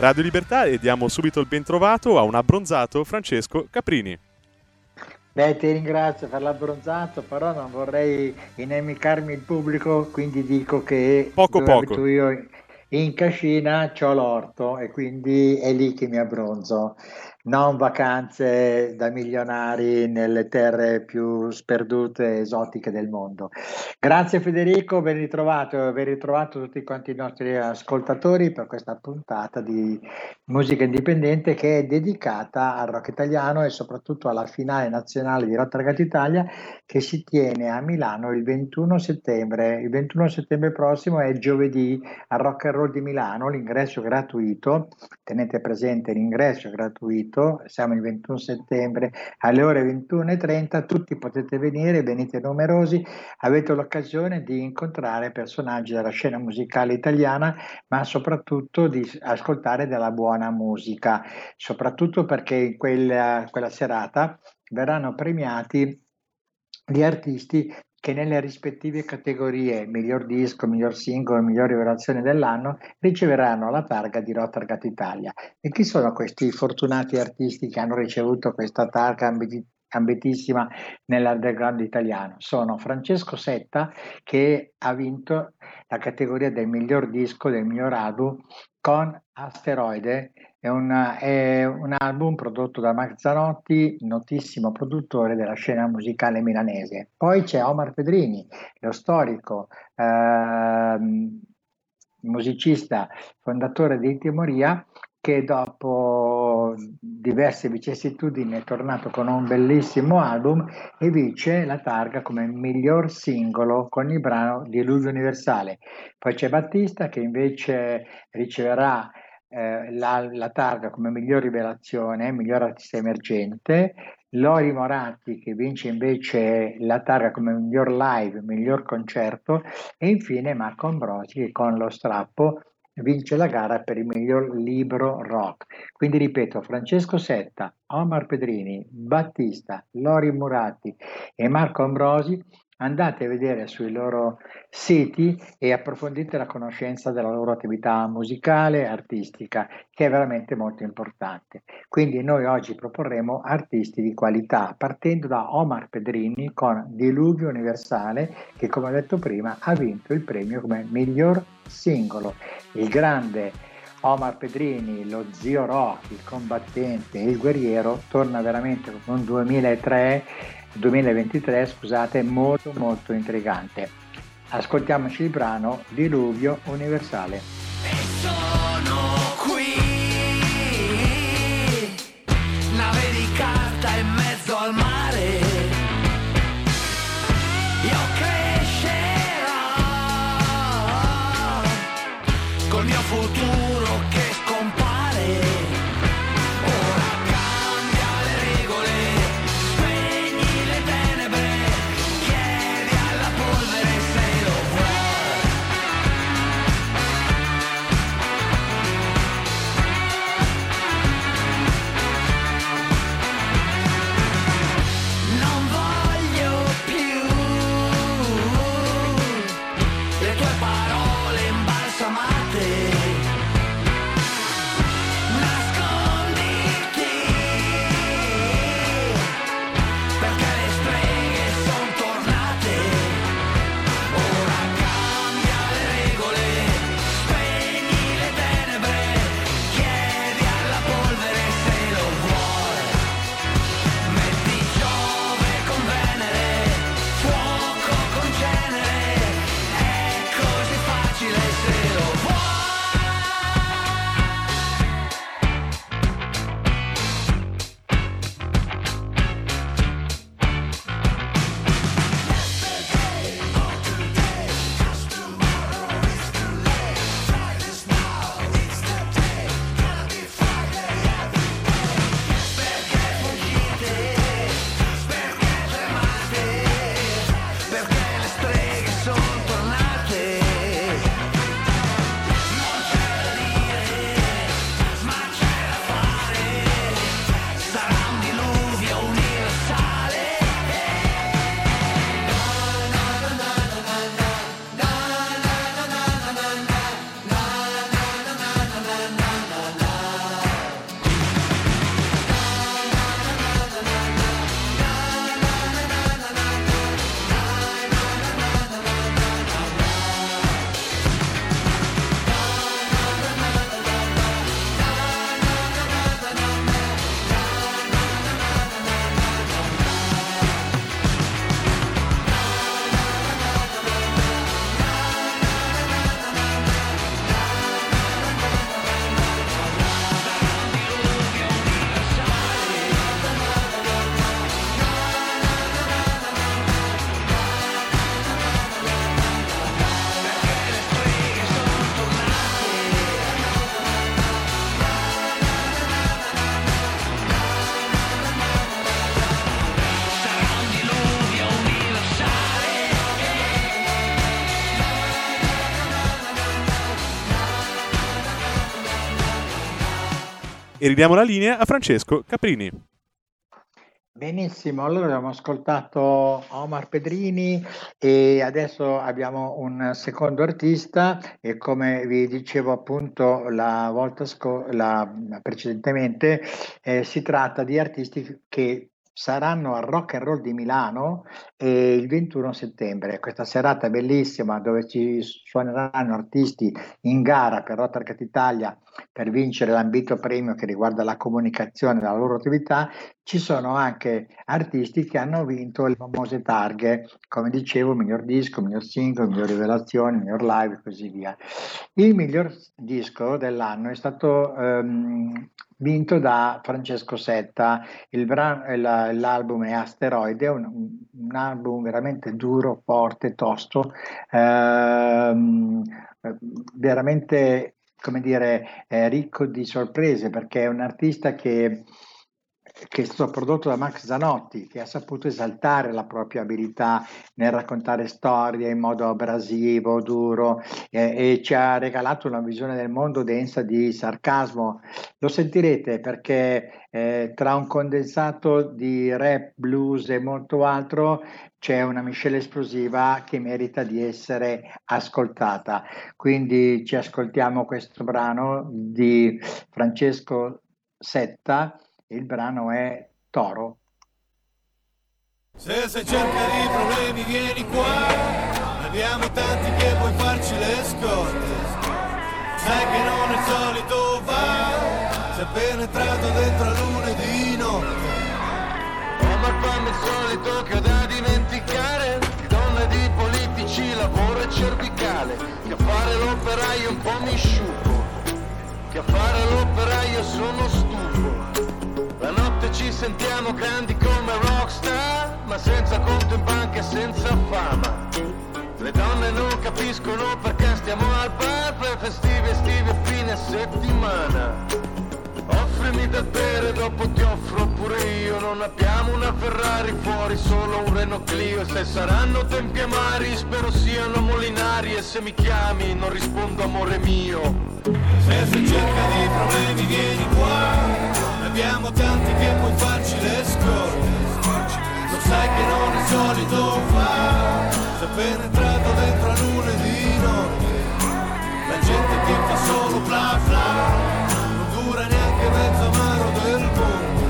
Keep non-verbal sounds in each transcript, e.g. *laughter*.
Radio Libertà e diamo subito il bentrovato a un abbronzato Francesco Caprini. Beh, ti ringrazio per l'abbronzato, però non vorrei inimicarmi il pubblico, quindi dico che Poco poco. io in cascina c'ho l'orto e quindi è lì che mi abbronzo. Non vacanze da milionari nelle terre più sperdute e esotiche del mondo. Grazie Federico, ben ritrovato, ben ritrovato tutti quanti i nostri ascoltatori per questa puntata di musica indipendente che è dedicata al rock italiano e soprattutto alla finale nazionale di Rotterdam Italia che si tiene a Milano il 21 settembre. Il 21 settembre prossimo è giovedì al Rock and Roll di Milano, l'ingresso gratuito, tenete presente l'ingresso è gratuito, siamo il 21 settembre alle ore 21.30, tutti potete venire, venite numerosi, avete l'occasione di incontrare personaggi della scena musicale italiana, ma soprattutto di ascoltare della buona musica, soprattutto perché in quella, quella serata verranno premiati gli artisti che nelle rispettive categorie miglior disco, miglior singolo, miglior rivelazione dell'anno riceveranno la targa di Rotterdam Italia. E chi sono questi fortunati artisti che hanno ricevuto questa targa ambiti- ambitissima nell'underground italiano? Sono Francesco Setta che ha vinto la categoria del miglior disco, del miglior album con Asteroide, è, una- è un album prodotto da Max Zanotti, notissimo produttore della scena musicale milanese. Poi c'è Omar Pedrini, lo storico ehm, musicista, fondatore di Timoria, che dopo diverse vicissitudini è tornato con un bellissimo album e vince la targa come miglior singolo con il brano Diluvio Universale. Poi c'è Battista che invece riceverà eh, la, la targa come miglior rivelazione, miglior artista emergente, Lori Moratti che vince invece la targa come miglior live, miglior concerto e infine Marco Ambrosi che con lo strappo vince la gara per il miglior libro rock. Quindi ripeto, Francesco Setta, Omar Pedrini, Battista, Lori Murati e Marco Ambrosi andate a vedere sui loro siti e approfondite la conoscenza della loro attività musicale e artistica, che è veramente molto importante. Quindi noi oggi proporremo artisti di qualità, partendo da Omar Pedrini con Diluvio Universale, che come ho detto prima ha vinto il premio come miglior singolo. Il grande Omar Pedrini, lo zio rock, il combattente, il guerriero, torna veramente con un 2003 2023, scusate, molto molto intrigante. Ascoltiamoci il brano Diluvio Universale. Ridiamo la linea a Francesco Caprini. Benissimo, allora abbiamo ascoltato Omar Pedrini e adesso abbiamo un secondo artista e come vi dicevo appunto la volta sco- la, precedentemente eh, si tratta di artisti che saranno al Rock and Roll di Milano eh, il 21 settembre. Questa serata bellissima dove ci suoneranno artisti in gara per Rotarcat Italia per vincere l'ambito premio che riguarda la comunicazione della loro attività. Ci sono anche artisti che hanno vinto le famose targhe, come dicevo, miglior disco, miglior singolo, miglior rivelazione, miglior live e così via. Il miglior disco dell'anno è stato ehm, vinto da Francesco Setta. Il brano, l'album è Asteroide, un, un album veramente duro, forte, tosto, ehm, veramente come dire, ricco di sorprese perché è un artista che che è stato prodotto da Max Zanotti, che ha saputo esaltare la propria abilità nel raccontare storie in modo abrasivo, duro eh, e ci ha regalato una visione del mondo densa di sarcasmo. Lo sentirete perché eh, tra un condensato di rap, blues e molto altro c'è una miscela esplosiva che merita di essere ascoltata. Quindi ci ascoltiamo questo brano di Francesco Setta il brano è Toro. Se sei cerca di problemi vieni qua, abbiamo tanti che puoi farci le scorte. Sai che non è il solito va, sei penetrato dentro a lunedì notte. Oh ma fammi il solito che ho da dimenticare, di donne di politici, lavoro e cervicale, che a fare l'operaio un po' mi sciupo, che a fare l'operaio sono stufo. Notte ci sentiamo grandi come rockstar, ma senza conto in banca e senza fama. Le donne non capiscono perché stiamo al bar per festivi estivi e fine settimana. Offrimi da bere, dopo ti offro pure io. Non abbiamo una Ferrari fuori, solo un Renault Clio. Se saranno tempi amari, spero siano molinari. E se mi chiami, non rispondo amore mio. Se si cerca di problemi, vieni qua abbiamo tanti che puoi farci le scorte. Lo sai che non è solito fare. Sei penetrato dentro a lunedì notte La gente che fa solo bla bla. Non dura neanche mezzo amaro del mondo.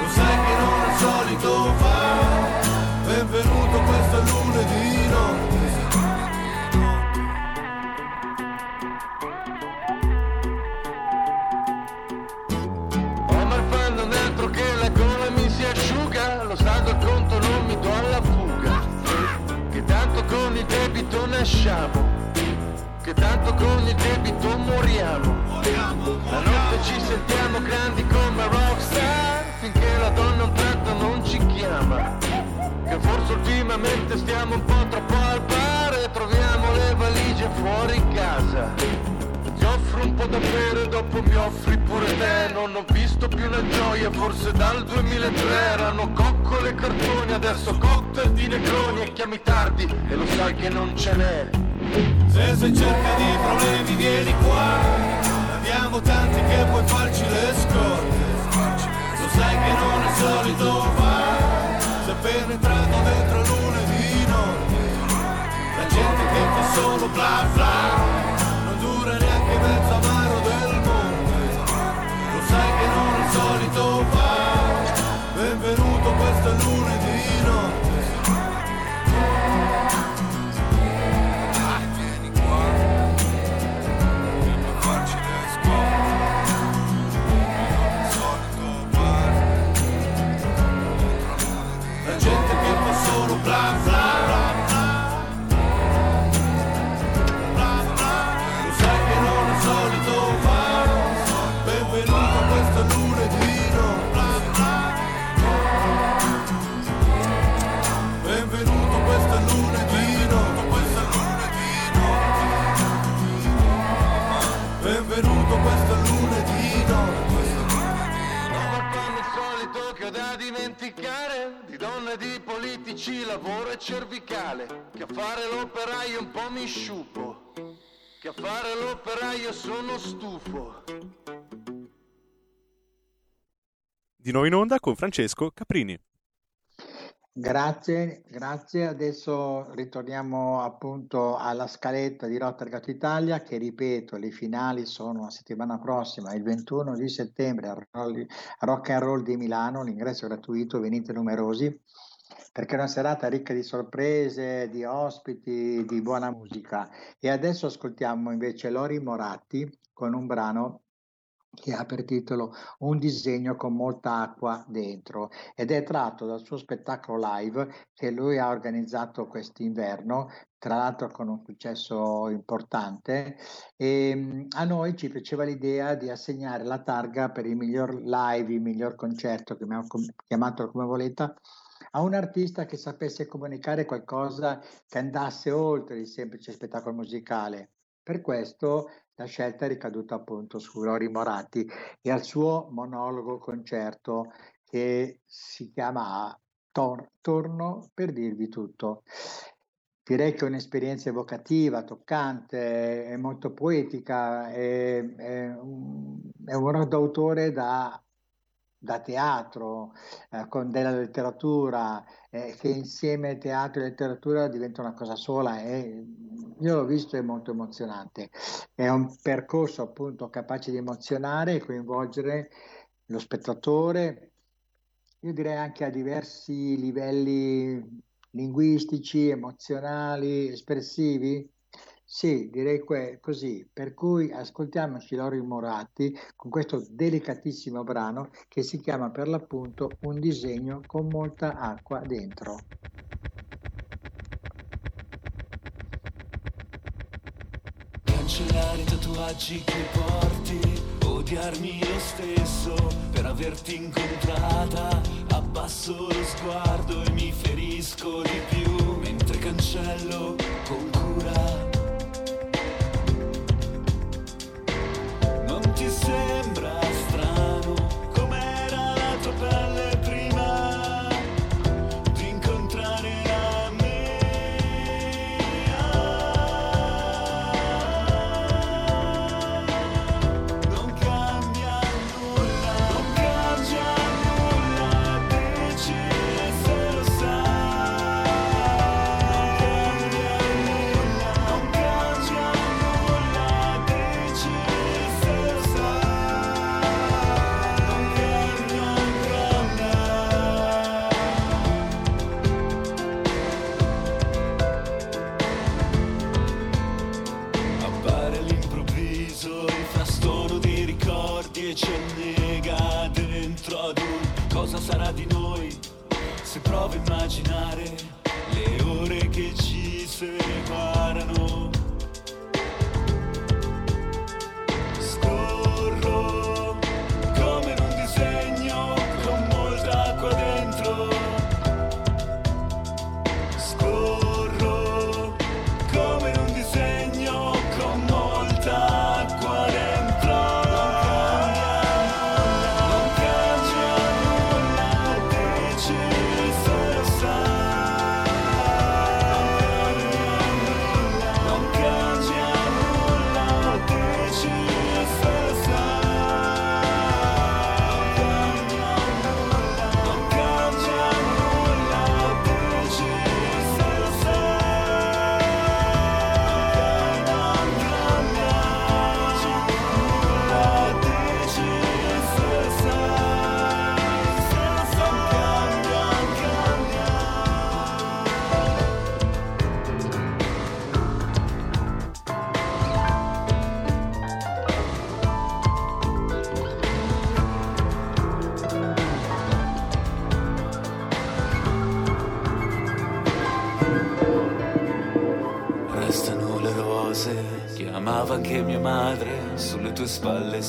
Lo sai che non è solito fare debito nasciamo, che tanto con il debito moriamo. La notte ci sentiamo grandi come rockstar, finché la donna un tratto non ci chiama. Che forse ultimamente stiamo un po' troppo al bar e troviamo le valigie fuori casa offro un po' da bere, dopo mi offri pure te. Non ho visto più una gioia, forse dal 2003 Erano coccole e cartoni, adesso cocktail di negroni E chiami tardi. E lo sai che non ce n'è. Se sei cerca di problemi vieni qua. Abbiamo tanti che puoi farci le scorte. Lo sai che non è solito fare. Sei penetrato dentro lunedì notte La gente che fa solo bla bla da dimenticare di donne, di politici, lavoro e cervicale, che a fare l'operaio un po' mi sciupo, che a fare l'operaio sono stufo. Di nuovo in onda con Francesco Caprini. Grazie, grazie. Adesso ritorniamo appunto alla scaletta di Rotterdam Italia che ripeto, le finali sono la settimana prossima, il 21 di settembre a Rock and Roll di Milano, l'ingresso è gratuito, venite numerosi perché è una serata ricca di sorprese, di ospiti, di buona musica. E adesso ascoltiamo invece Lori Moratti con un brano che ha per titolo Un disegno con molta acqua dentro ed è tratto dal suo spettacolo live che lui ha organizzato quest'inverno, tra l'altro con un successo importante e mm, a noi ci piaceva l'idea di assegnare la targa per il miglior live, il miglior concerto, chiamatelo come volete, a un artista che sapesse comunicare qualcosa che andasse oltre il semplice spettacolo musicale. Per questo la scelta è ricaduta appunto su Lori Moratti e al suo monologo concerto che si chiama Tor- Torno per dirvi tutto. Direi che è un'esperienza evocativa, toccante, è molto poetica, è, è un, è un d'autore da da teatro, eh, con della letteratura, eh, che insieme teatro e letteratura diventa una cosa sola. E io l'ho visto, è molto emozionante. È un percorso appunto capace di emozionare e coinvolgere lo spettatore, io direi anche a diversi livelli linguistici, emozionali, espressivi, sì, direi que- così. Per cui ascoltiamoci Lori Moratti con questo delicatissimo brano che si chiama per l'appunto Un disegno con molta acqua dentro. Cancellare i tatuaggi che porti, odiarmi lo stesso per averti incontrata. Abbasso lo sguardo e mi ferisco di più mentre cancello con cura sulle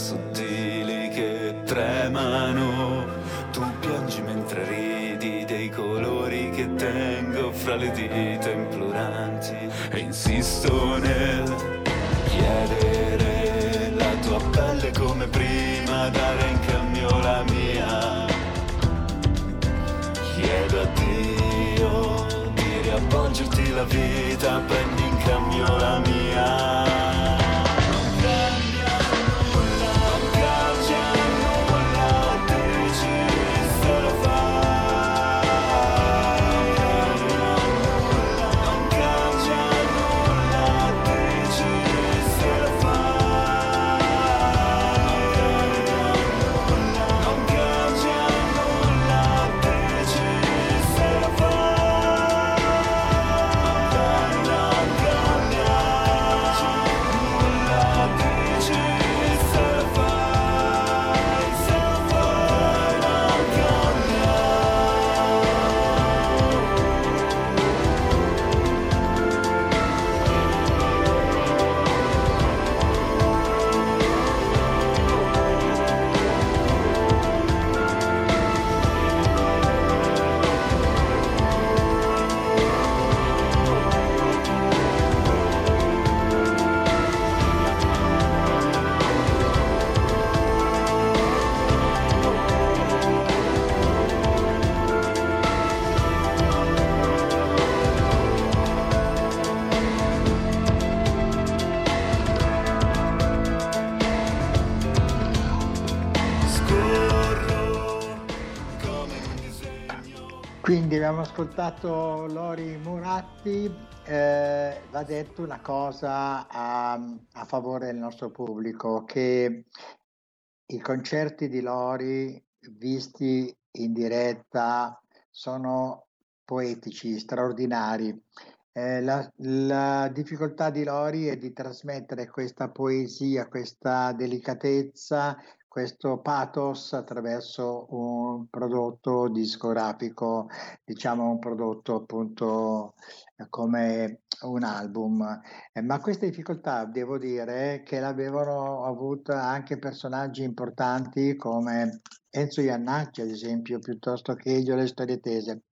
abbiamo ascoltato Lori Muratti, eh, va detto una cosa a, a, favore del nostro pubblico, che i concerti di Lori visti in diretta sono poetici, straordinari. Eh, la, la, difficoltà di Lori è di trasmettere questa poesia, questa delicatezza questo pathos attraverso un prodotto discografico, diciamo un prodotto appunto come un album. Eh, ma questa difficoltà devo dire che l'avevano avuta anche personaggi importanti come Enzo Iannacci, ad esempio, piuttosto che Elio Le Storie Tese,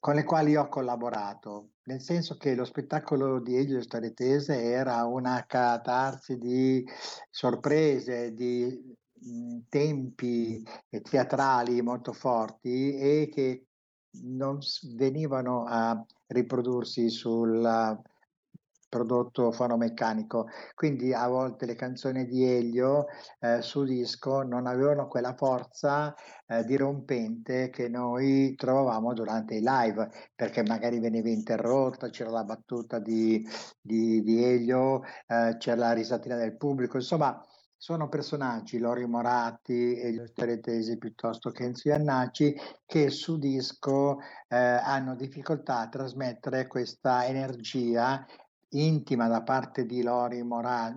con le quali ho collaborato, nel senso che lo spettacolo di Elio Le Storie Tese era una catarsi di sorprese, di tempi teatrali molto forti e che non venivano a riprodursi sul prodotto fonomeccanico. Quindi a volte le canzoni di Elio eh, su disco non avevano quella forza eh, dirompente che noi trovavamo durante i live, perché magari veniva interrotta, c'era la battuta di, di, di Elio, eh, c'era la risatina del pubblico, insomma sono personaggi, Lori Moratti e gli Osteretesi piuttosto che Enzo Iannacci, che su disco eh, hanno difficoltà a trasmettere questa energia intima da parte di Lori Mora-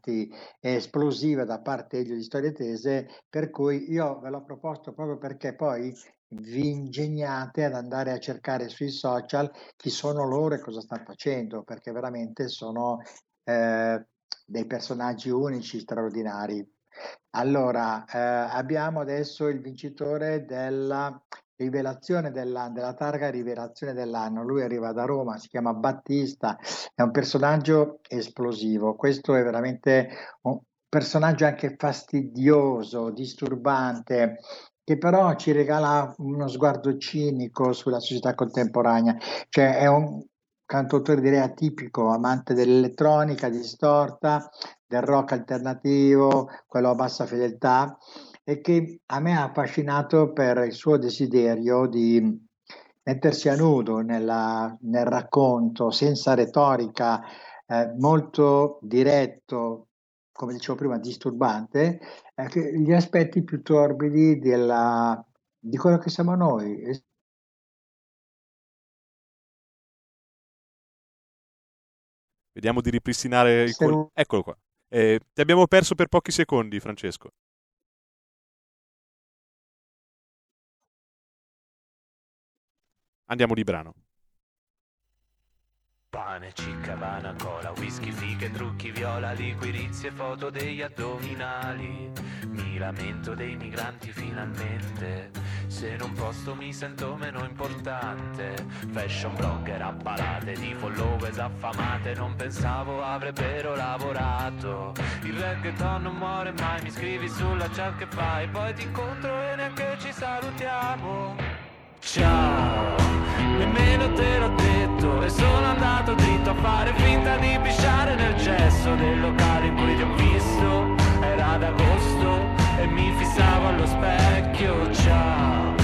e esplosiva da parte degli Storie Tese, per cui io ve l'ho proposto proprio perché poi vi ingegnate ad andare a cercare sui social chi sono loro e cosa stanno facendo, perché veramente sono eh, dei personaggi unici, straordinari. Allora, eh, abbiamo adesso il vincitore della rivelazione dell'anno, della targa rivelazione dell'anno. Lui arriva da Roma, si chiama Battista, è un personaggio esplosivo. Questo è veramente un personaggio anche fastidioso, disturbante, che però ci regala uno sguardo cinico sulla società contemporanea. Cioè è un, cantautore direi atipico, amante dell'elettronica distorta, del rock alternativo, quello a bassa fedeltà, e che a me ha affascinato per il suo desiderio di mettersi a nudo nella, nel racconto, senza retorica, eh, molto diretto, come dicevo prima, disturbante, eh, gli aspetti più torbidi della, di quello che siamo noi, Vediamo di ripristinare il col... Eccolo qua. Eh, ti abbiamo perso per pochi secondi, Francesco. Andiamo di brano. Pane, cicca, vana, cola, whisky, fighe, trucchi, viola, liquirizie, foto degli addominali. Mi lamento dei migranti finalmente. Se in un posto mi sento meno importante. Fashion blogger a palate di followers affamate. Non pensavo avrebbero lavorato. Il reggaeton non muore mai, mi scrivi sulla chat che fai. Poi ti incontro e neanche ci salutiamo. Ciao, nemmeno te l'ho detto e sono andato dritto a fare finta di pisciare nel cesso del locale in cui ti ho visto. Era ad agosto e mi fissavo allo specchio. Ciao,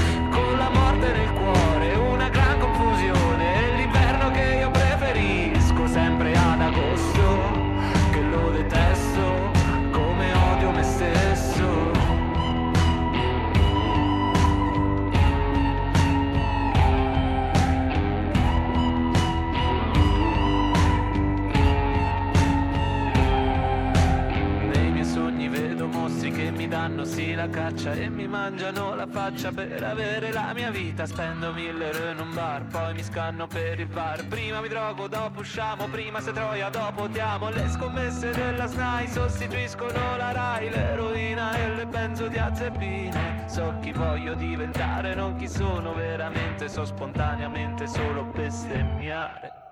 mi danno sì la caccia e mi mangiano la faccia per avere la mia vita. Spendo mille euro in un bar, poi mi scanno per il bar. Prima mi drogo, dopo usciamo, prima se troia, dopo ti. Le scommesse della SNAI sostituiscono la RAI, l'eroina e le benzodiazepine. So chi voglio diventare, non chi sono veramente, so spontaneamente solo bestemmiare.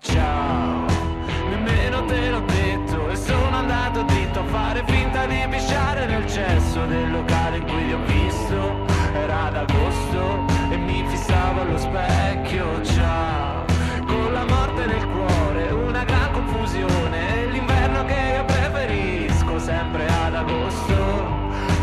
Ciao, nemmeno te l'ho detto e sono andato dritto a fare finta di pisciare nel cesso del locale in cui ti ho visto. Era ad agosto e mi fissavo allo specchio. Ciao, con la morte nel cuore, una gran confusione. E l'inverno che io preferisco sempre ad agosto,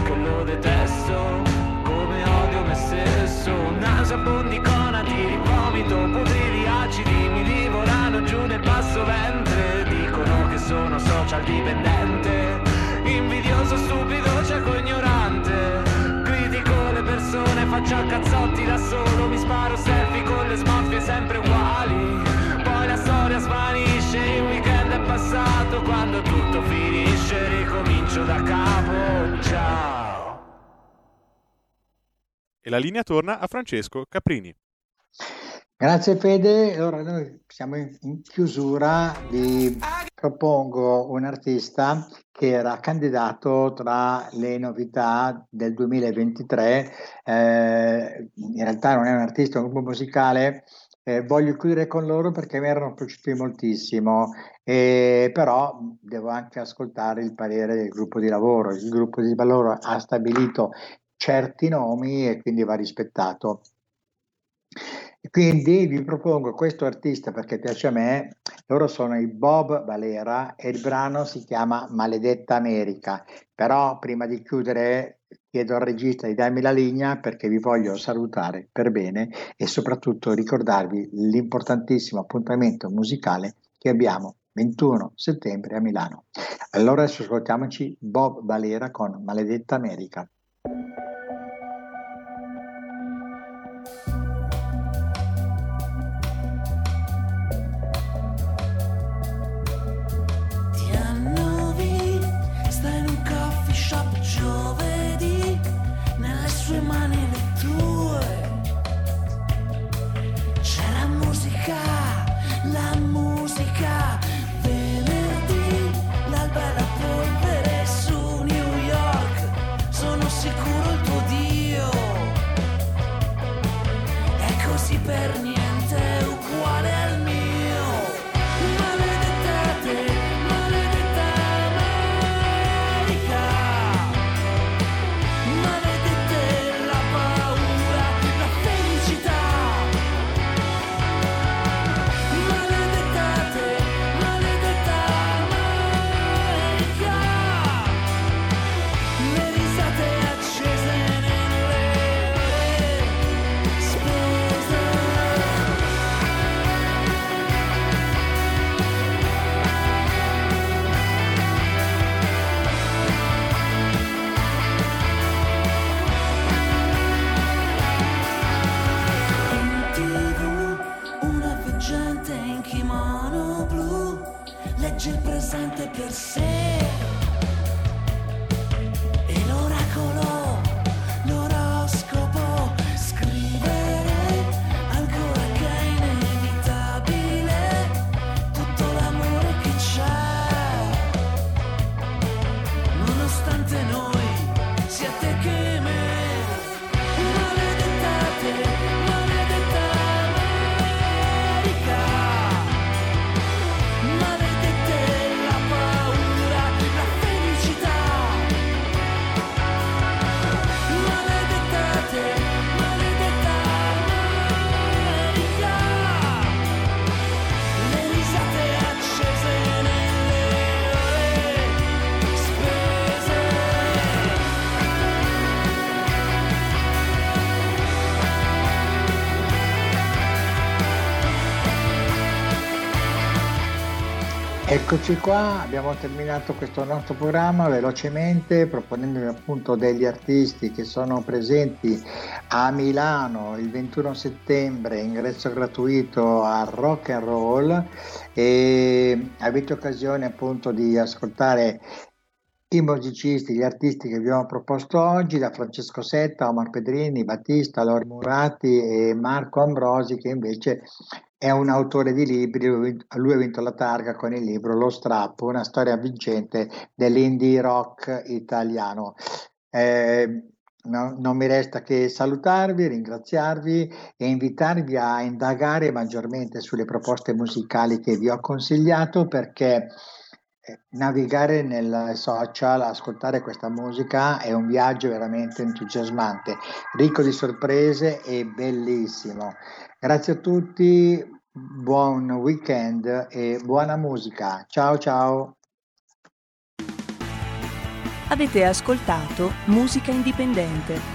che lo detesto come odio me stesso. Una nauseabondi conati di vomito, putili acidi mi divorano giù nel basso ventre. Dicono che sono social dipendente, invidioso, stupido, cieco, ignorante. Critico le persone, faccio cazzotti da solo, mi sparo selfie con le smorfie sempre uguali. Poi la storia svanisce, il weekend è passato, quando tutto finisce ricomincio da capo. Ciao. E la linea torna a Francesco Caprini. Grazie Fede, allora noi siamo in, chiusura, vi propongo un artista che era candidato tra le novità del 2023, eh, in realtà non è un artista, è un gruppo musicale, eh, voglio chiudere con loro perché mi erano piaciuti moltissimo, eh, però devo anche ascoltare il parere del gruppo di lavoro, il gruppo di lavoro ha stabilito certi nomi e quindi va rispettato. Quindi vi propongo questo artista perché piace a me, loro sono i Bob Valera e il brano si chiama Maledetta America, però prima di chiudere chiedo al regista di darmi la linea perché vi voglio salutare per bene e soprattutto ricordarvi l'importantissimo appuntamento musicale che abbiamo 21 settembre a Milano. Allora adesso ascoltiamoci Bob Valera con Maledetta America. Eccoci qua, abbiamo terminato questo nostro programma velocemente proponendovi appunto degli artisti che sono presenti a Milano il 21 settembre, ingresso gratuito a Rock and Roll. E avete occasione appunto di ascoltare i musicisti, gli artisti che vi abbiamo proposto oggi, da Francesco Setta, Omar Pedrini, Battista, Lori Murati e Marco Ambrosi che invece è un autore di libri, lui ha vinto la targa con il libro Lo strappo, una storia vincente dell'indie rock italiano. Eh, no, non mi resta che salutarvi, ringraziarvi e invitarvi a indagare maggiormente sulle proposte musicali che vi ho consigliato perché eh, navigare nel social, ascoltare questa musica è un viaggio veramente entusiasmante, ricco di sorprese e bellissimo. Grazie a tutti, buon weekend e buona musica. Ciao ciao. Avete ascoltato Musica Indipendente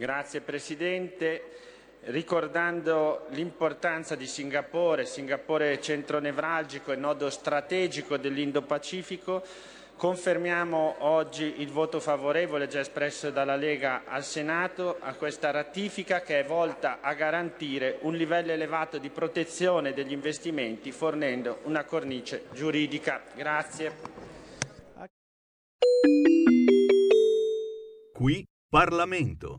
Grazie Presidente. Ricordando l'importanza di Singapore, Singapore centro nevralgico e nodo strategico dell'Indo-Pacifico, confermiamo oggi il voto favorevole già espresso dalla Lega al Senato a questa ratifica che è volta a garantire un livello elevato di protezione degli investimenti fornendo una cornice giuridica. Grazie. Qui Parlamento.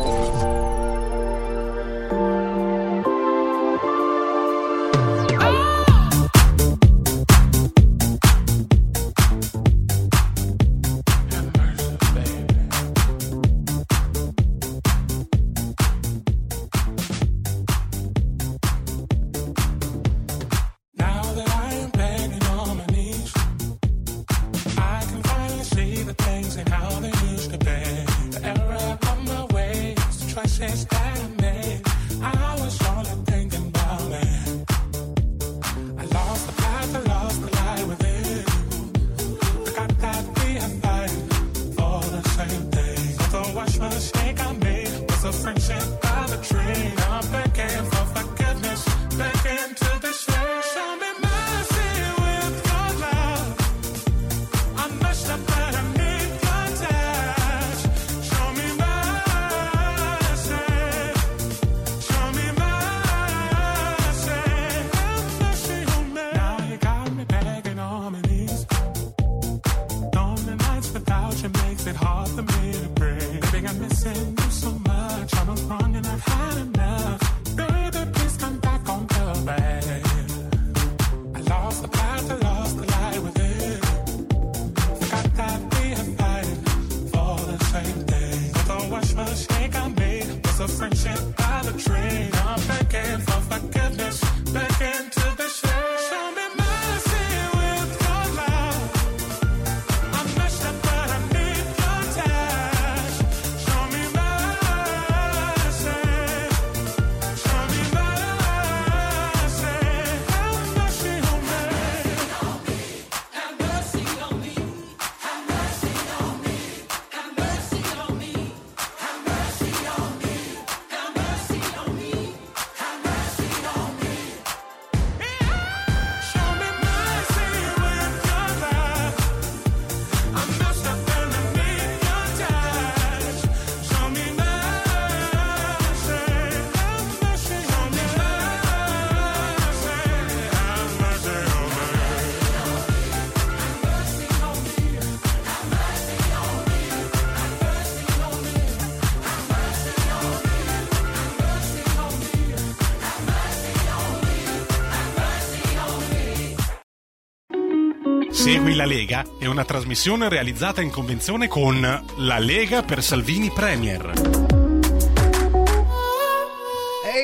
La Lega è una trasmissione realizzata in convenzione con La Lega per Salvini Premier.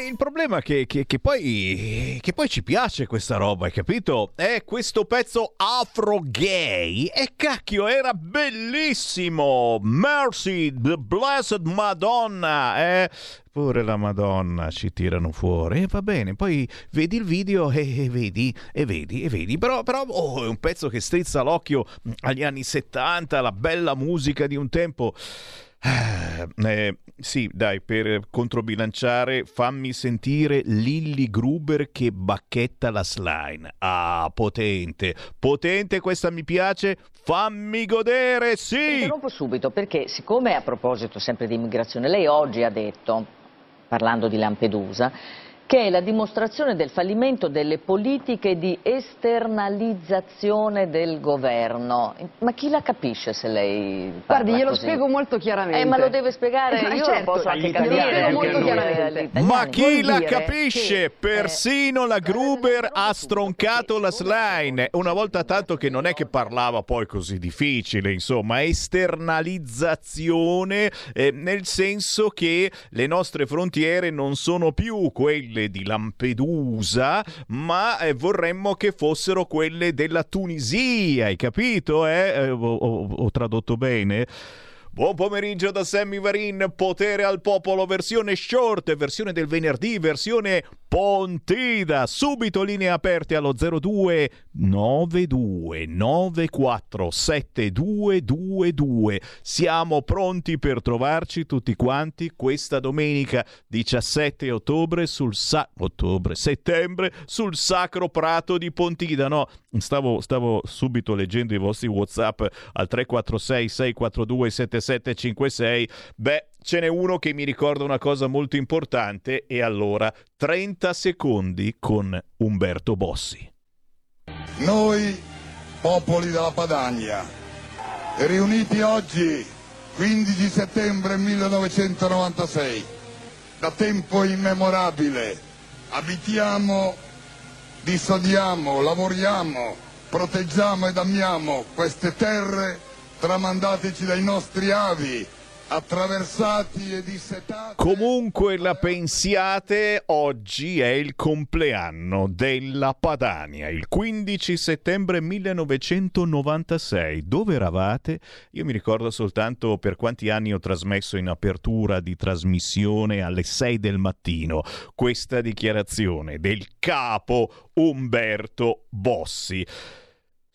Il problema è che, che- che poi, che poi ci piace questa roba, hai capito? È questo pezzo afro gay. E cacchio, era bellissimo! Mercy, the Blessed Madonna, eh? Pure la Madonna ci tirano fuori. E va bene, poi vedi il video e, e vedi, e vedi, e vedi. Però, però oh, è un pezzo che strizza l'occhio agli anni 70, la bella musica di un tempo. Eh, sì, dai, per controbilanciare, fammi sentire Lilly Gruber che bacchetta la slime. Ah, potente, potente, questa mi piace. Fammi godere, sì! Interrompo subito perché, siccome a proposito sempre di immigrazione, lei oggi ha detto, parlando di Lampedusa, che è la dimostrazione del fallimento delle politiche di esternalizzazione del governo. Ma chi la capisce se lei parla Guardi, glielo così? spiego molto chiaramente. Eh, ma lo deve spiegare, Eh, io certo, lo posso anche capire. molto chiaramente. Ma chi la capisce? che- Persino la Gruber ha stroncato la slime. Una volta tanto che non è che parlava poi così difficile, insomma, esternalizzazione eh, nel senso che le nostre frontiere non sono più quelle di Lampedusa, ma eh, vorremmo che fossero quelle della Tunisia, hai capito? eh? Eh, ho- ho- ho tradotto bene? Buon pomeriggio da Sammy Varin, potere al popolo, versione short, versione del venerdì, versione Pontida. Subito linee aperte allo 02 92 94 7222. Siamo pronti per trovarci tutti quanti questa domenica 17 ottobre sul sa- ottobre, settembre sul Sacro Prato di Pontida. No, stavo, stavo subito leggendo i vostri WhatsApp al 346 642 7756. Beh, ce n'è uno che mi ricorda una cosa molto importante e allora 30 secondi con Umberto Bossi. Noi, popoli della Padania, riuniti oggi, 15 settembre 1996, da tempo immemorabile, abitiamo, dissodiamo, lavoriamo, proteggiamo ed amiamo queste terre tramandateci dai nostri avi, attraversati e dissetati. Comunque la pensiate, oggi è il compleanno della Padania, il 15 settembre 1996. Dove eravate? Io mi ricordo soltanto per quanti anni ho trasmesso in apertura di trasmissione alle 6 del mattino questa dichiarazione del capo Umberto Bossi.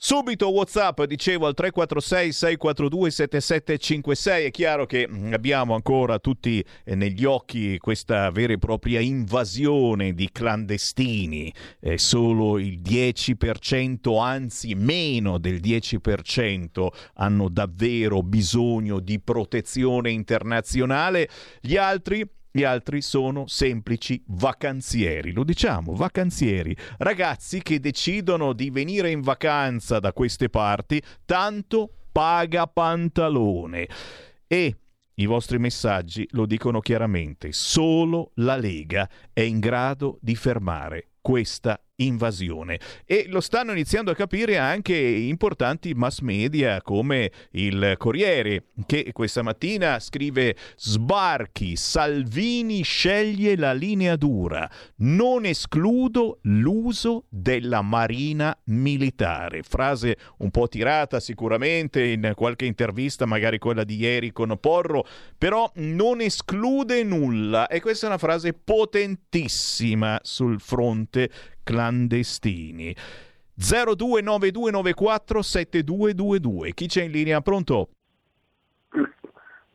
Subito WhatsApp, dicevo al 346 642 7756. È chiaro che mm, abbiamo ancora tutti eh, negli occhi questa vera e propria invasione di clandestini. Eh, solo il 10%, anzi meno del 10%, hanno davvero bisogno di protezione internazionale. Gli altri gli altri sono semplici vacanzieri, lo diciamo, vacanzieri, ragazzi che decidono di venire in vacanza da queste parti, tanto paga pantalone. E i vostri messaggi lo dicono chiaramente, solo la Lega è in grado di fermare questa invasione. E lo stanno iniziando a capire anche importanti mass media come il Corriere che questa mattina scrive sbarchi Salvini sceglie la linea dura. Non escludo l'uso della marina militare. Frase un po' tirata sicuramente in qualche intervista magari quella di ieri con Porro però non esclude nulla. E questa è una frase potentissima sul fronte clandestini. 029294 7222. Chi c'è in linea? Pronto?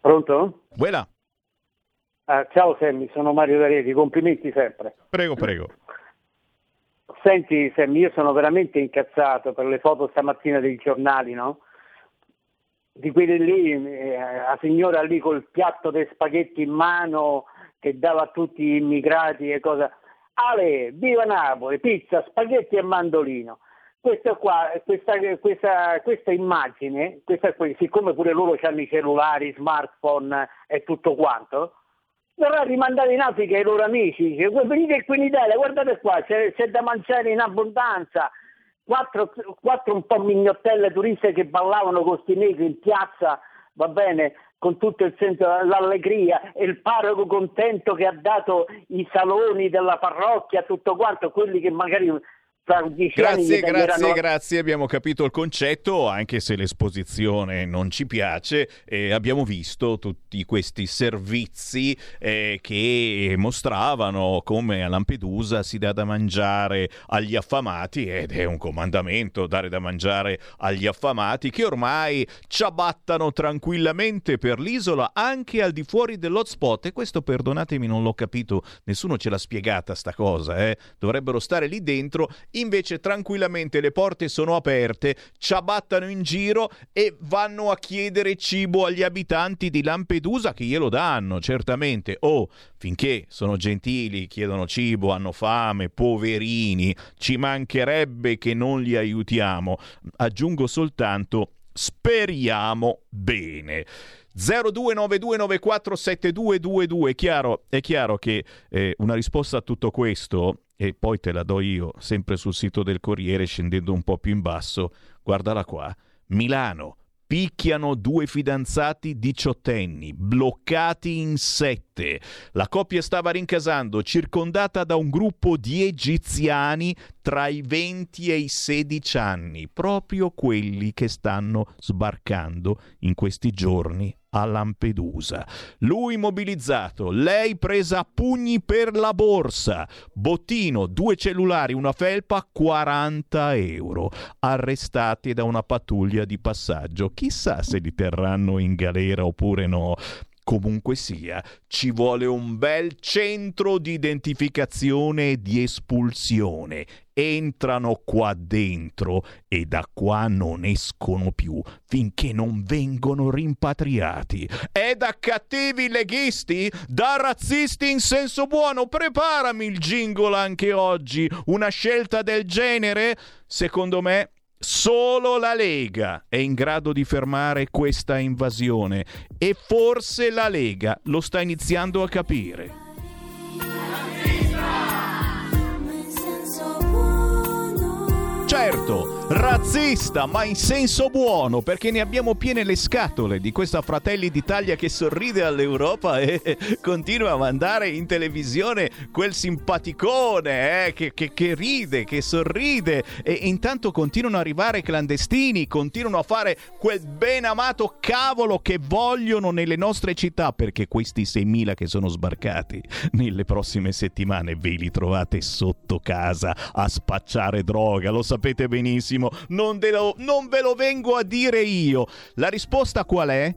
Pronto? Quella. Ah, ciao Sammy, sono Mario D'Areti, complimenti sempre. Prego, prego. Senti Sammy, io sono veramente incazzato per le foto stamattina dei giornali, no? Di quelli lì, eh, la signora lì col piatto di spaghetti in mano che dava a tutti gli immigrati e cosa. Ale, viva Napoli, pizza, spaghetti e mandolino. Questa, qua, questa, questa, questa immagine, siccome pure loro hanno i cellulari, smartphone e tutto quanto, verrà rimandata in Africa ai loro amici. Dice, "Voi venite qui in Italia, guardate qua, c'è, c'è da mangiare in abbondanza. Quattro, quattro un po' mignottelle turiste che ballavano con sti negri in piazza, va bene, con tutto il senso l'allegria e il parroco contento che ha dato i saloni della parrocchia, tutto quanto, quelli che magari Grazie, grazie, taglieranno- grazie, abbiamo capito il concetto, anche se l'esposizione non ci piace, eh, abbiamo visto tutti questi servizi eh, che mostravano come a Lampedusa si dà da mangiare agli affamati ed è un comandamento dare da mangiare agli affamati che ormai ciabattano tranquillamente per l'isola anche al di fuori dell'hotspot. E questo perdonatemi non l'ho capito, nessuno ce l'ha spiegata sta cosa, eh. dovrebbero stare lì dentro, invece tranquillamente le porte sono aperte, ciabattano in giro e vanno a chiedere cibo agli abitanti di Lampedusa che glielo danno, certamente. Oh, finché sono gentili, chiedono cibo, hanno fame, poverini, ci mancherebbe che non li aiutiamo. Aggiungo soltanto speriamo bene. 0292947222 è chiaro, è chiaro che eh, una risposta a tutto questo e poi te la do io sempre sul sito del Corriere scendendo un po' più in basso guardala qua. Milano picchiano due fidanzati diciottenni, bloccati in sette. La coppia stava rincasando, circondata da un gruppo di egiziani tra i 20 e i 16 anni, proprio quelli che stanno sbarcando in questi giorni a Lampedusa. Lui mobilizzato, lei presa a pugni per la borsa. Bottino, due cellulari, una felpa, 40 euro. Arrestati da una pattuglia di passaggio. Chissà se li terranno in galera oppure no. Comunque sia, ci vuole un bel centro di identificazione e di espulsione. Entrano qua dentro e da qua non escono più finché non vengono rimpatriati. E da cattivi leghisti? Da razzisti in senso buono? Preparami il jingle anche oggi. Una scelta del genere? Secondo me Solo la Lega è in grado di fermare questa invasione e forse la Lega lo sta iniziando a capire. Certo, razzista, ma in senso buono, perché ne abbiamo piene le scatole di questa Fratelli d'Italia che sorride all'Europa e *laughs* continua a mandare in televisione quel simpaticone eh, che, che- che ride, che sorride. E intanto continuano ad arrivare clandestini, continuano a fare quel ben amato cavolo che vogliono nelle nostre città, perché questi 6.000 che sono sbarcati nelle prossime settimane ve li trovate sotto casa a spacciare droga, lo sapete benissimo, non, de lo- non ve lo vengo a dire io. La risposta qual è?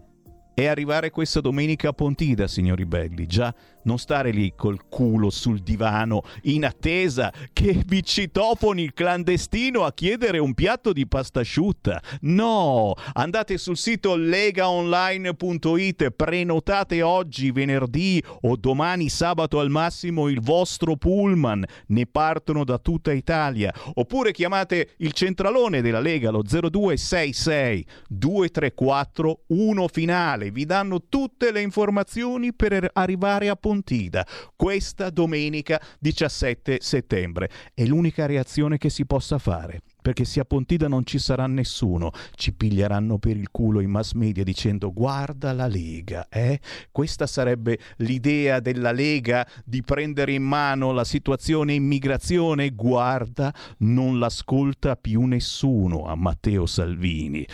È arrivare questa domenica a Pontida, signori belli, già non stare lì col culo sul divano in attesa che vi citofoni il clandestino a chiedere un piatto di pasta asciutta. No, andate sul sito legaonline.it, prenotate oggi, venerdì o domani sabato al massimo il vostro pullman, ne partono da tutta Italia. Oppure chiamate il centralone della Lega, lo 0266 234 1 finale, vi danno tutte le informazioni per arrivare a Pontida questa domenica 17 settembre. È l'unica reazione che si possa fare. Perché se a Pontida non ci sarà nessuno, ci piglieranno per il culo i mass media dicendo guarda la Lega, eh? Questa sarebbe l'idea della Lega di prendere in mano la situazione immigrazione. Guarda, non l'ascolta più nessuno a Matteo Salvini.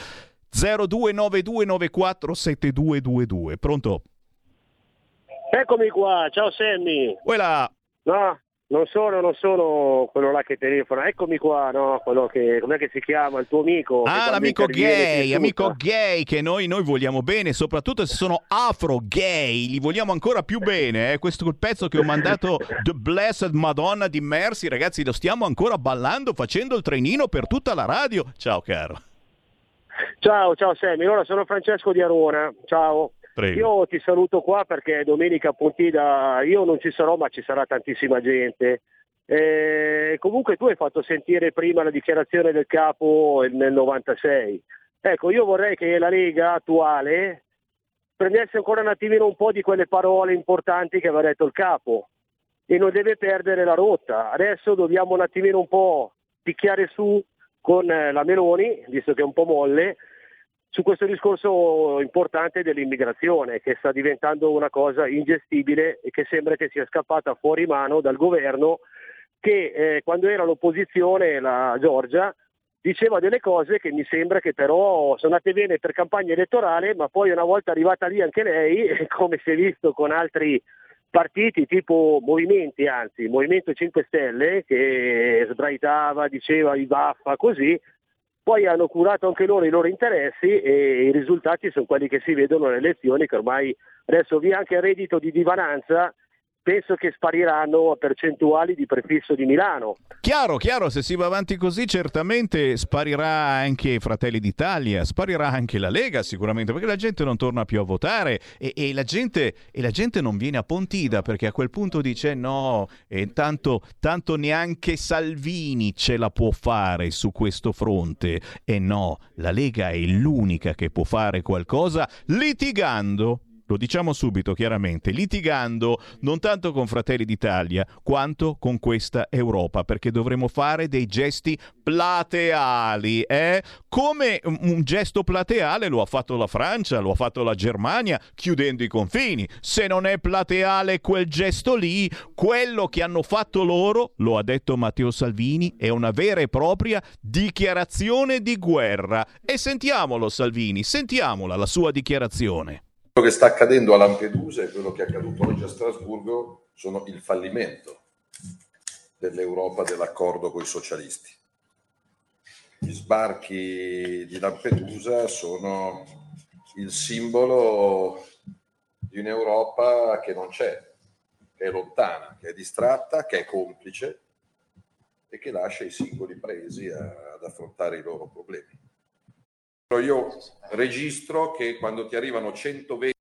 0292947222. Pronto? Eccomi qua, ciao Sammy. Quella. No, non sono, non sono quello là che telefona, eccomi qua, no, quello che, com'è che si chiama, il tuo amico. Ah, l'amico gay, amico gay che noi, noi vogliamo bene, soprattutto se sono afro gay, li vogliamo ancora più bene. Eh? Questo è il pezzo che ho mandato *laughs* The Blessed Madonna di Mercy, ragazzi, lo stiamo ancora ballando, facendo il trenino per tutta la radio. Ciao caro. Ciao, ciao Sammy, ora sono Francesco di Arona, ciao. Prego. Io ti saluto qua perché domenica a Pontida io non ci sarò ma ci sarà tantissima gente. Eh, comunque tu hai fatto sentire prima la dichiarazione del capo nel 96. Ecco, io vorrei che la Lega attuale prendesse ancora un attimino un po' di quelle parole importanti che aveva detto il capo e non deve perdere la rotta. Adesso dobbiamo un attimino un po' picchiare su con eh, la Meloni, visto che è un po' molle, su questo discorso importante dell'immigrazione che sta diventando una cosa ingestibile e che sembra che sia scappata fuori mano dal governo che eh, quando era all'opposizione la Giorgia diceva delle cose che mi sembra che però sono andate bene per campagna elettorale, ma poi una volta arrivata lì anche lei, *laughs* come si è visto con altri partiti tipo movimenti, anzi Movimento 5 Stelle, che sbraitava, diceva i baffa così, poi hanno curato anche loro i loro interessi e i risultati sono quelli che si vedono nelle elezioni, che ormai adesso via anche il reddito di divananza, penso che spariranno a percentuali di prefisso di Milano. Chiaro, chiaro, se si va avanti così certamente sparirà anche Fratelli d'Italia, sparirà anche la Lega sicuramente, perché la gente non torna più a votare e, e la, gente, e la, gente, non viene a Pontida perché a quel punto dice no, e tanto, tanto neanche Salvini ce la può fare su questo fronte. E no, la Lega è l'unica che può fare qualcosa litigando lo diciamo subito chiaramente, litigando non tanto con Fratelli d'Italia quanto con questa Europa, perché dovremo fare dei gesti plateali, eh? come un gesto plateale lo ha fatto la Francia, lo ha fatto la Germania, chiudendo i confini. Se non è plateale quel gesto lì, quello che hanno fatto loro, lo ha detto Matteo Salvini, è una vera e propria dichiarazione di guerra. E sentiamolo Salvini, sentiamola la sua dichiarazione. Quello che sta accadendo a Lampedusa e quello che è accaduto oggi a Strasburgo sono il fallimento dell'Europa dell'accordo con i socialisti. Gli sbarchi di Lampedusa sono il simbolo di un'Europa che non c'è, che è lontana, che è distratta, che è complice e che lascia i singoli paesi ad affrontare i loro problemi. Io registro che quando ti arrivano 120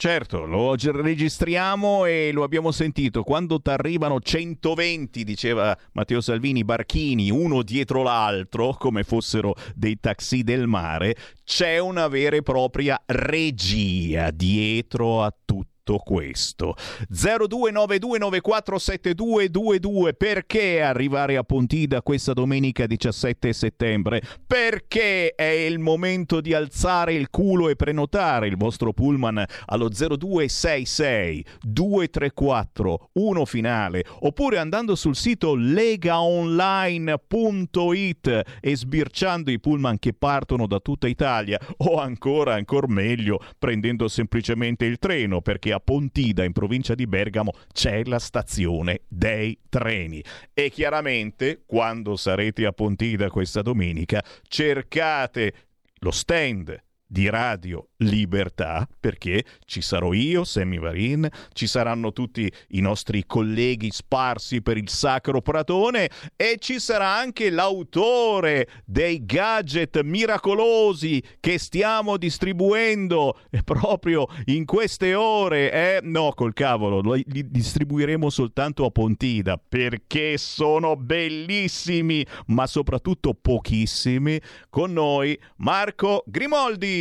Certo, lo registriamo e lo abbiamo sentito. Quando ti arrivano 120, diceva Matteo Salvini, barchini uno dietro l'altro, come fossero dei taxi del mare, c'è una vera e propria regia dietro a tutto tutto questo. 0292947222 perché arrivare a Pontida questa domenica 17 settembre? Perché è il momento di alzare il culo e prenotare il vostro pullman allo 0266 234 1 finale oppure andando sul sito legaonline.it e sbirciando i pullman che partono da tutta Italia o ancora ancora meglio prendendo semplicemente il treno perché a Pontida, in provincia di Bergamo, c'è la stazione dei treni. E chiaramente, quando sarete a Pontida questa domenica, cercate lo stand di Radio Libertà, perché ci sarò io, Sammy Varin, ci saranno tutti i nostri colleghi sparsi per il Sacro Pratone e ci sarà anche l'autore dei gadget miracolosi che stiamo distribuendo proprio in queste ore. Eh? No, col cavolo, li distribuiremo soltanto a Pontida perché sono bellissimi, ma soprattutto pochissimi. Con noi Marco Grimoldi.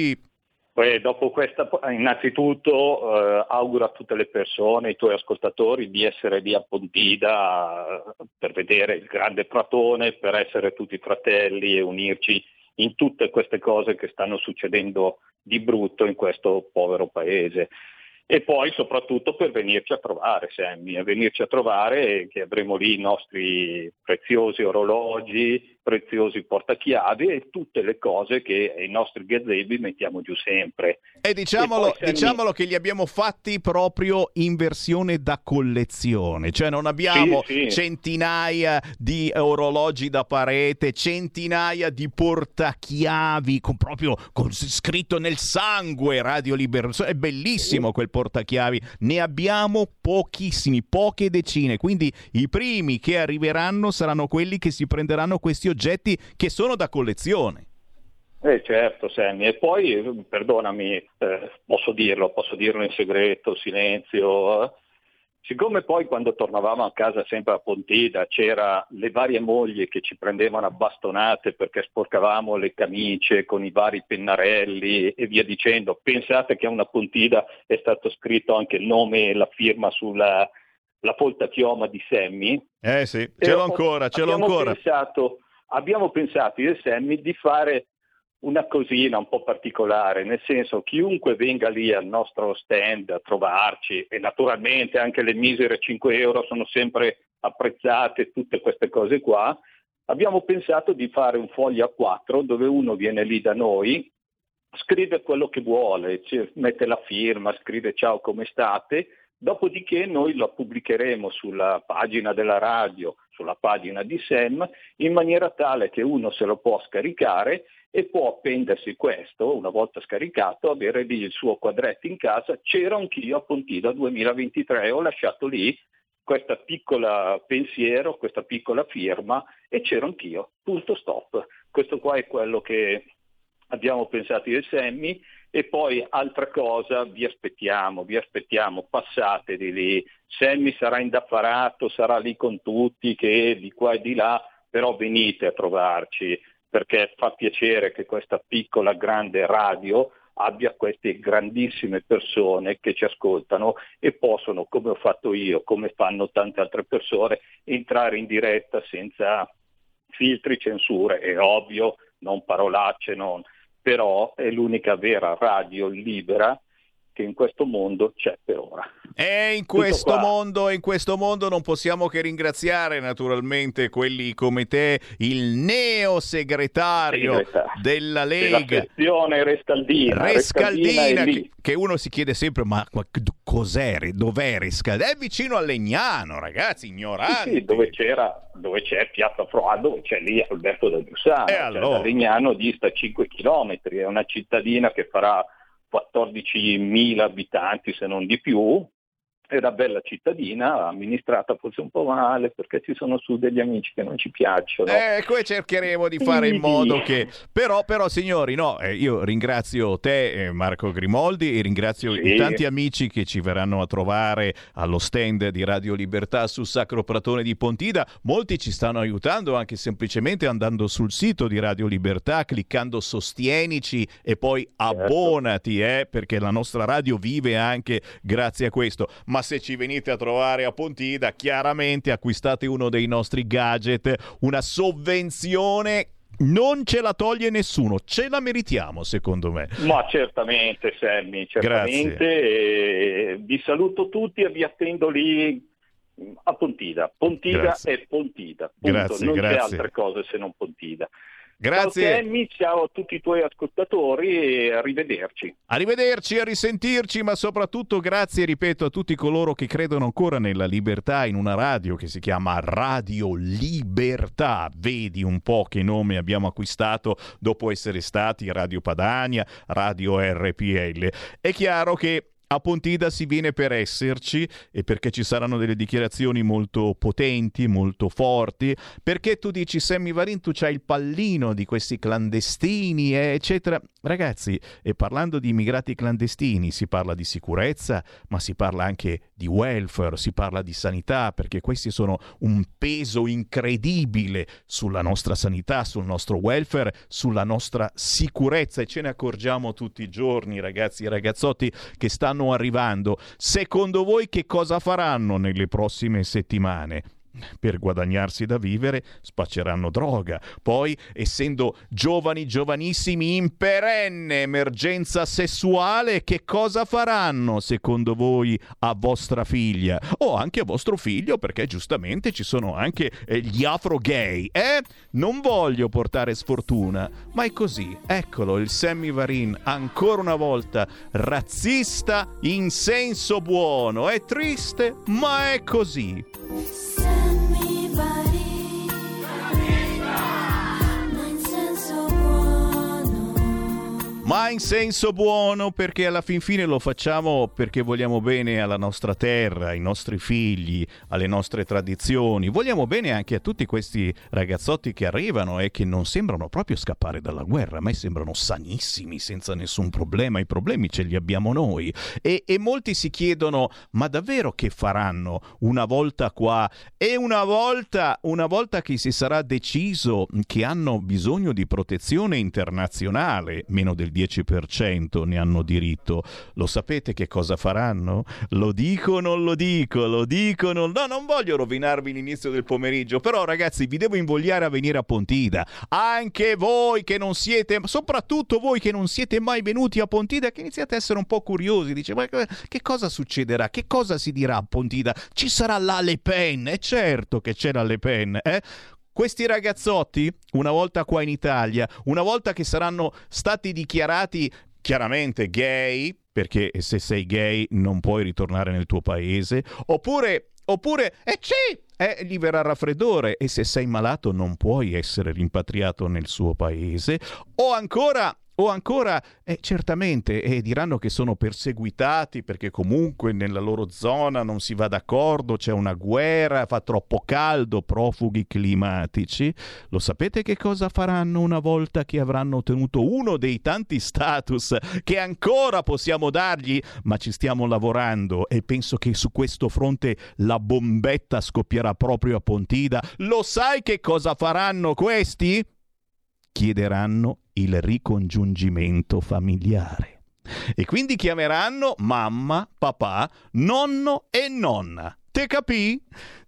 Poi dopo questa, innanzitutto eh, auguro a tutte le persone, ai tuoi ascoltatori, di essere lì a Pontida eh, per vedere il grande Pratone, per essere tutti fratelli e unirci in tutte queste cose che stanno succedendo di brutto in questo povero paese. E poi soprattutto per venirci a trovare Sammy, a venirci a trovare che avremo lì i nostri preziosi orologi, preziosi portachiavi e tutte le cose che ai nostri gazebi mettiamo giù sempre. E diciamolo, E diciamolo che li abbiamo fatti proprio in versione da collezione, cioè non abbiamo Sì, sì. centinaia di orologi da parete, centinaia di portachiavi con proprio con scritto nel sangue Radio Liberazione, è bellissimo quel portachiavi, ne abbiamo pochissimi, poche decine, quindi i primi che arriveranno saranno quelli che si prenderanno questi oggetti che sono da collezione. Eh certo Sammy, e poi perdonami, eh, posso dirlo, posso dirlo in segreto, silenzio, eh? siccome poi quando tornavamo a casa sempre a Pontida c'era le varie mogli che ci prendevano a bastonate perché sporcavamo le camicie con i vari pennarelli e via dicendo, pensate che a una Pontida è stato scritto anche il nome e la firma sulla la folta chioma di Sammy, Eh sì, ce l'ho ho- ancora, ce l'ho ancora. Pensato, abbiamo pensato io e Sammy di fare una cosina un po' particolare, nel senso chiunque venga lì al nostro stand a trovarci e naturalmente anche le misere 5 euro sono sempre apprezzate, tutte queste cose qua, abbiamo pensato di fare un foglio a 4 dove uno viene lì da noi, scrive quello che vuole, mette la firma, scrive ciao come state, dopodiché noi lo pubblicheremo sulla pagina della radio, sulla pagina di SEM, in maniera tale che uno se lo può scaricare e può appendersi questo, una volta scaricato, avere lì il suo quadretto in casa, c'era anch'io a Pontida 2023, ho lasciato lì questa piccola pensiero, questa piccola firma e c'ero anch'io, punto stop. Questo qua è quello che abbiamo pensato io e Sammy e poi altra cosa, vi aspettiamo, vi aspettiamo, passate di lì, Sammy sarà indaffarato, sarà lì con tutti, che di qua e di là, però venite a trovarci, perché fa piacere che questa piccola grande radio abbia queste grandissime persone che ci ascoltano e possono, come ho fatto io, come fanno tante altre persone, entrare in diretta senza filtri, censure, è ovvio, non parolacce, non... però è l'unica vera radio libera che in questo mondo c'è per ora. E in questo, mondo, in questo mondo non possiamo che ringraziare naturalmente quelli come te, il neo segretario della Lega. Della sezione Rescaldina. Rescaldina, che, che uno si chiede sempre, ma, ma cos'è? Dov'è Rescaldina? È vicino a Legnano, ragazzi, ignoranti. Sì, sì, dove, c'era, dove c'è Piazza Froa, dove c'è lì Alberto del Giussano. E Cioè, allora? da Legnano dista 5 km, è una cittadina che farà 14.000 abitanti se non di più, è una bella cittadina, amministrata forse un po' male perché ci sono su degli amici che non ci piacciono. Ecco, e cercheremo di fare in modo che. Però, però signori, no, eh, io ringrazio te, eh, Marco Grimoldi, e ringrazio Sì. i tanti amici che ci verranno a trovare allo stand di Radio Libertà su Sacro Pratone di Pontida. Molti ci stanno aiutando anche semplicemente andando sul sito di Radio Libertà, cliccando Sostienici e poi abbonati, eh, perché la nostra radio vive anche grazie a questo. Ma se ci venite a trovare a Pontida, chiaramente acquistate uno dei nostri gadget, una sovvenzione. Non ce la toglie nessuno, ce la meritiamo secondo me. Ma certamente, Sammy, certamente. Vi saluto tutti e vi attendo lì a Pontida. Pontida Grazie. è Pontida. punto. Grazie, non c'è grazie. altre cose se non Pontida. Grazie. Ciao Sammy, ciao a tutti i tuoi ascoltatori e arrivederci. Arrivederci, a risentirci, ma soprattutto grazie, ripeto, a tutti coloro che credono ancora nella libertà in una radio che si chiama Radio Libertà. Vedi un po' che nome abbiamo acquistato dopo essere stati Radio Padania, Radio RPL. È chiaro che a Pontida si viene per esserci e perché ci saranno delle dichiarazioni molto potenti, molto forti, perché tu dici Sammy Varin tu c'hai il pallino di questi clandestini eccetera. Ragazzi, e parlando di immigrati clandestini si parla di sicurezza, ma si parla anche di welfare, si parla di sanità, perché questi sono un peso incredibile sulla nostra sanità, sul nostro welfare, sulla nostra sicurezza e ce ne accorgiamo tutti i giorni, ragazzi e ragazzotti che stanno arrivando. Secondo voi che cosa faranno nelle prossime settimane? Per guadagnarsi da vivere spacceranno droga. Poi, essendo giovani, giovanissimi, in perenne emergenza sessuale, che cosa faranno secondo voi a vostra figlia? O anche a vostro figlio, perché giustamente ci sono anche eh, gli afro gay, eh? Non voglio portare sfortuna, ma è così. Eccolo, il Sammy Varin, ancora una volta razzista in senso buono. È triste, ma è così. Ma in senso buono perché alla fin fine lo facciamo perché vogliamo bene alla nostra terra, ai nostri figli, alle nostre tradizioni. Vogliamo bene anche a tutti questi ragazzotti che arrivano e che non sembrano proprio scappare dalla guerra, ma sembrano sanissimi, senza nessun problema. I problemi ce li abbiamo noi. E, e molti si chiedono: ma davvero che faranno una volta qua e una volta, una volta che si sarà deciso che hanno bisogno di protezione internazionale, meno del 10% ne hanno diritto. Lo sapete che cosa faranno? Lo dico o non lo dico? Lo dico non... No, non voglio rovinarvi l'inizio del pomeriggio, però ragazzi vi devo invogliare a venire a Pontida. Anche voi che non siete, soprattutto voi che non siete mai venuti a Pontida, che iniziate a essere un po' curiosi. Dice, ma che cosa succederà? Che cosa si dirà a Pontida? Ci sarà la Le Pen? E certo che c'è la Le Pen, eh? Questi ragazzotti, una volta qua in Italia, una volta che saranno stati dichiarati chiaramente gay, perché se sei gay non puoi ritornare nel tuo paese, oppure, oppure, eh sì, eh, gli verrà raffreddore e se sei malato non puoi essere rimpatriato nel suo paese, o ancora o ancora, eh, certamente, eh, diranno che sono perseguitati perché comunque nella loro zona non si va d'accordo, c'è una guerra, fa troppo caldo, profughi climatici. Lo sapete che cosa faranno una volta che avranno ottenuto uno dei tanti status che ancora possiamo dargli? Ma ci stiamo lavorando e penso che su questo fronte la bombetta scoppierà proprio a Pontida. Lo sai che cosa faranno questi? Chiederanno il ricongiungimento familiare. E quindi chiameranno mamma, papà, nonno e nonna. Te capì?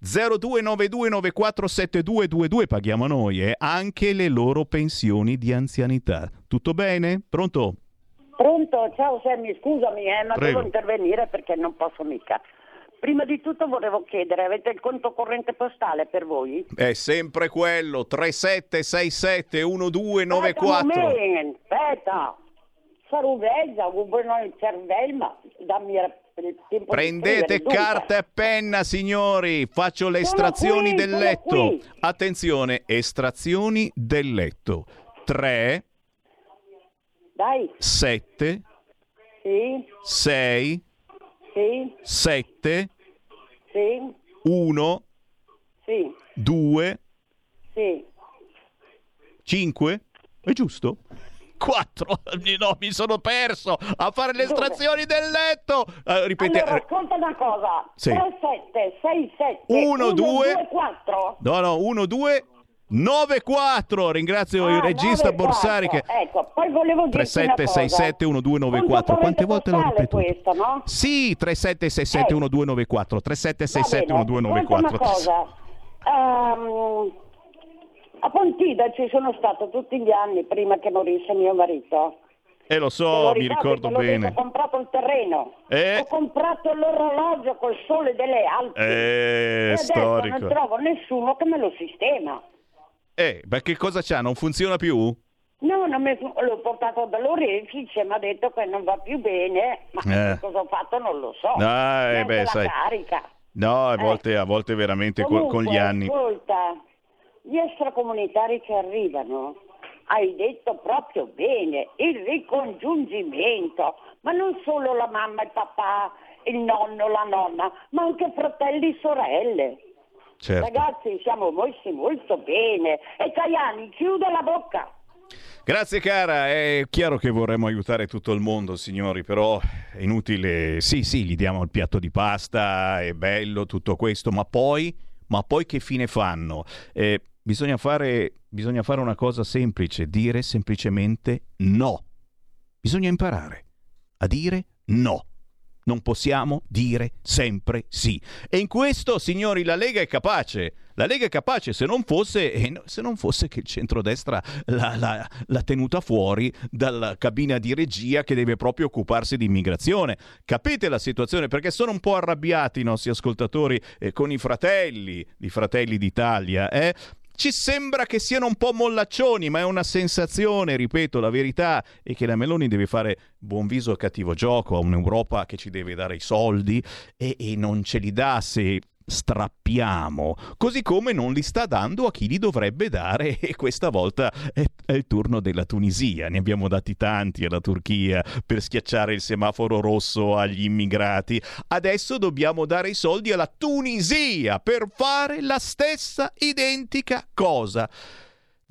0292947222 paghiamo noi e eh? anche le loro pensioni di anzianità. Tutto bene? Pronto? Pronto, ciao Sammy, scusami, eh, ma Prego. devo intervenire perché non posso mica. Prima di tutto volevo chiedere, avete il conto corrente postale per voi? È sempre quello, 3767 Aspetta, un 1294. momento, aspetta, Saruveggia, un il cervello, dammi il tempo Prendete carta e penna, signori. Faccio le estrazioni qui, del letto. Attenzione, estrazioni del letto. 3, Dai, 7, sì, 6, sì, 7, sì, 1, sì, 2, sì. 5. È giusto? 4. *laughs* No, mi sono perso a fare le estrazioni del letto. Eh, ripete. Allora, ascolta una cosa. Sì. 3, 7, 6, 7, Uno, 1, due. 2, 4. No, no, 1, 2, 9, 4. Ringrazio il Ah, regista 9, Borsari che... Ecco, poi volevo dirti 37 una 67 cosa. 1294 quante volte l'ho ripetuto? questo, no? Sì, 3767 Eh. 1294 3767 Va bene, ascolta 1294 una cosa. Ehm, a Pontida ci sono stato tutti gli anni prima che morisse mio marito. E lo Te so, lo mi ricordo bene. Ho comprato il terreno. Eh. Ho comprato l'orologio col sole delle Alpi. Eh, e adesso storico. non trovo nessuno che me lo sistema. Eh, ma che cosa c'ha? Non funziona più? No, non mi- l'ho portato dall'orefice, mi ha detto che non va più bene, ma Eh. cosa ho fatto non lo so. Ah, eh, beh, sai. carica. No, a Eh. volte, a volte veramente con, con gli Comunque, anni. Ascolta, gli extracomunitari che arrivano, hai detto proprio bene, il ricongiungimento, ma non solo la mamma, il papà, il nonno, la nonna, ma anche fratelli e sorelle. Certo. Ragazzi, siamo messi molto bene. E Caiani, chiude la bocca. Grazie cara, è chiaro che vorremmo aiutare tutto il mondo signori, però è inutile, sì sì, gli diamo il piatto di pasta, è bello tutto questo, ma poi, ma poi che fine fanno? Eh, bisogna, fare, bisogna fare una cosa semplice, dire semplicemente no. Bisogna imparare a dire no. Non possiamo dire sempre sì. E in questo, signori, la Lega è capace. La Lega è capace se non fosse, eh, se non fosse che il centrodestra l'ha, l'ha- l'ha tenuta fuori dalla cabina di regia che deve proprio occuparsi di immigrazione. Capite la situazione? Perché sono un po' arrabbiati i nostri ascoltatori eh, con i fratelli di Fratelli d'Italia. Eh? Ci sembra che siano un po' mollaccioni, ma è una sensazione, ripeto, la verità è che la Meloni deve fare buon viso a cattivo gioco a un'Europa che ci deve dare i soldi e, e non ce li dà se strappiamo, così come non li sta dando a chi li dovrebbe dare. *laughs* E questa volta è, è il turno della Tunisia, ne abbiamo dati tanti alla Turchia per schiacciare il semaforo rosso agli immigrati, adesso dobbiamo dare i soldi alla Tunisia per fare la stessa identica cosa.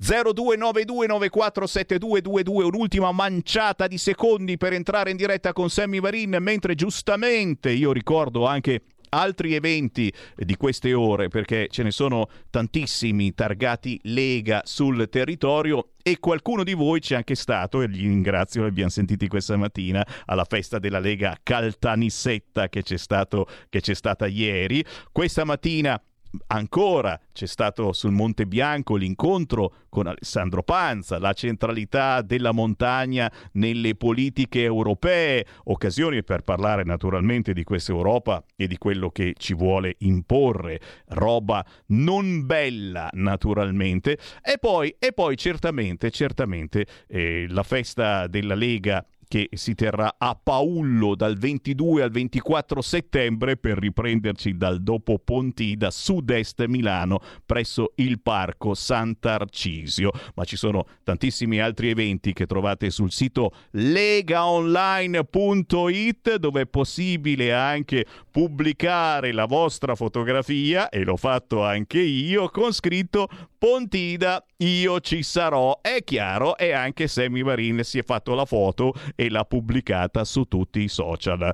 0292947222 un'ultima manciata di secondi per entrare in diretta con Sammy Varin mentre giustamente io ricordo anche altri eventi di queste ore, perché ce ne sono tantissimi targati Lega sul territorio e qualcuno di voi c'è anche stato, e gli ringrazio, li abbiamo sentiti questa mattina, alla festa della Lega Caltanissetta che c'è, stato, che c'è stata ieri. Questa mattina Ancora c'è stato sul Monte Bianco l'incontro con Alessandro Panza, la centralità della montagna nelle politiche europee, occasioni per parlare naturalmente di questa Europa e di quello che ci vuole imporre, roba non bella naturalmente, e poi, e poi certamente, certamente eh, la festa della Lega che si terrà a Paullo dal 22 al 24 settembre per riprenderci dal dopo Ponti da sud-est Milano presso il Parco Sant'Arcisio. Ma ci sono tantissimi altri eventi che trovate sul sito legaonline.it dove è possibile anche pubblicare la vostra fotografia e l'ho fatto anche io con scritto Pontida, io ci sarò. È chiaro, e anche Sammy Marin si è fatto la foto e l'ha pubblicata su tutti i social.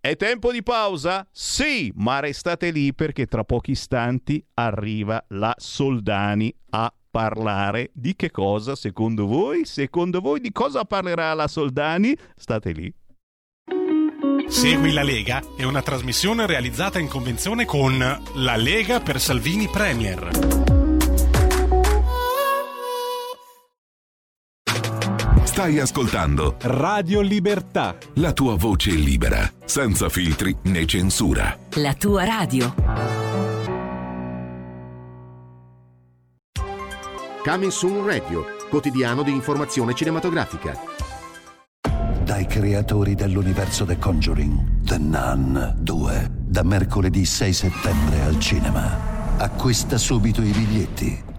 È tempo di pausa? Sì, ma restate lì perché tra pochi istanti arriva la Soldani a parlare di che cosa secondo voi? Secondo voi di cosa parlerà la Soldani? State lì. Segui la Lega è una trasmissione realizzata in convenzione con La Lega per Salvini Premier. Stai ascoltando Radio Libertà. la tua voce libera, senza filtri né censura. La tua radio. Coming Soon Radio, quotidiano di informazione cinematografica. Dai creatori dell'universo The Conjuring, The Nun 2, da mercoledì 6 settembre al cinema. Acquista subito i biglietti.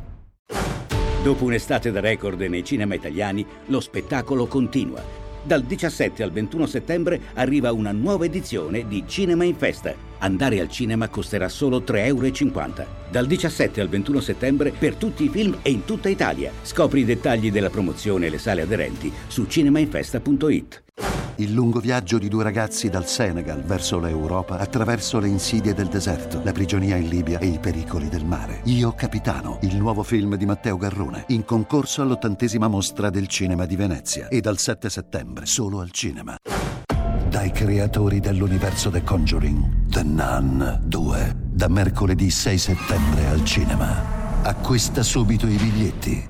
Dopo un'estate da record nei cinema italiani, lo spettacolo continua. Dal 17 al 21 settembre arriva una nuova edizione di Cinema in Festa. Andare al cinema costerà solo 3,50 euro. Dal 17 al 21 settembre per tutti i film e in tutta Italia. Scopri i dettagli della promozione e le sale aderenti su cinemainfesta.it. Il lungo viaggio di due ragazzi dal Senegal verso l'Europa attraverso le insidie del deserto, la prigionia in Libia e i pericoli del mare. Io Capitano, il nuovo film di Matteo Garrone, in concorso all'ottantesima mostra del cinema di Venezia e dal 7 settembre solo al cinema. Dai creatori dell'universo The Conjuring, The Nun 2, da mercoledì 6 settembre al cinema. Acquista subito i biglietti.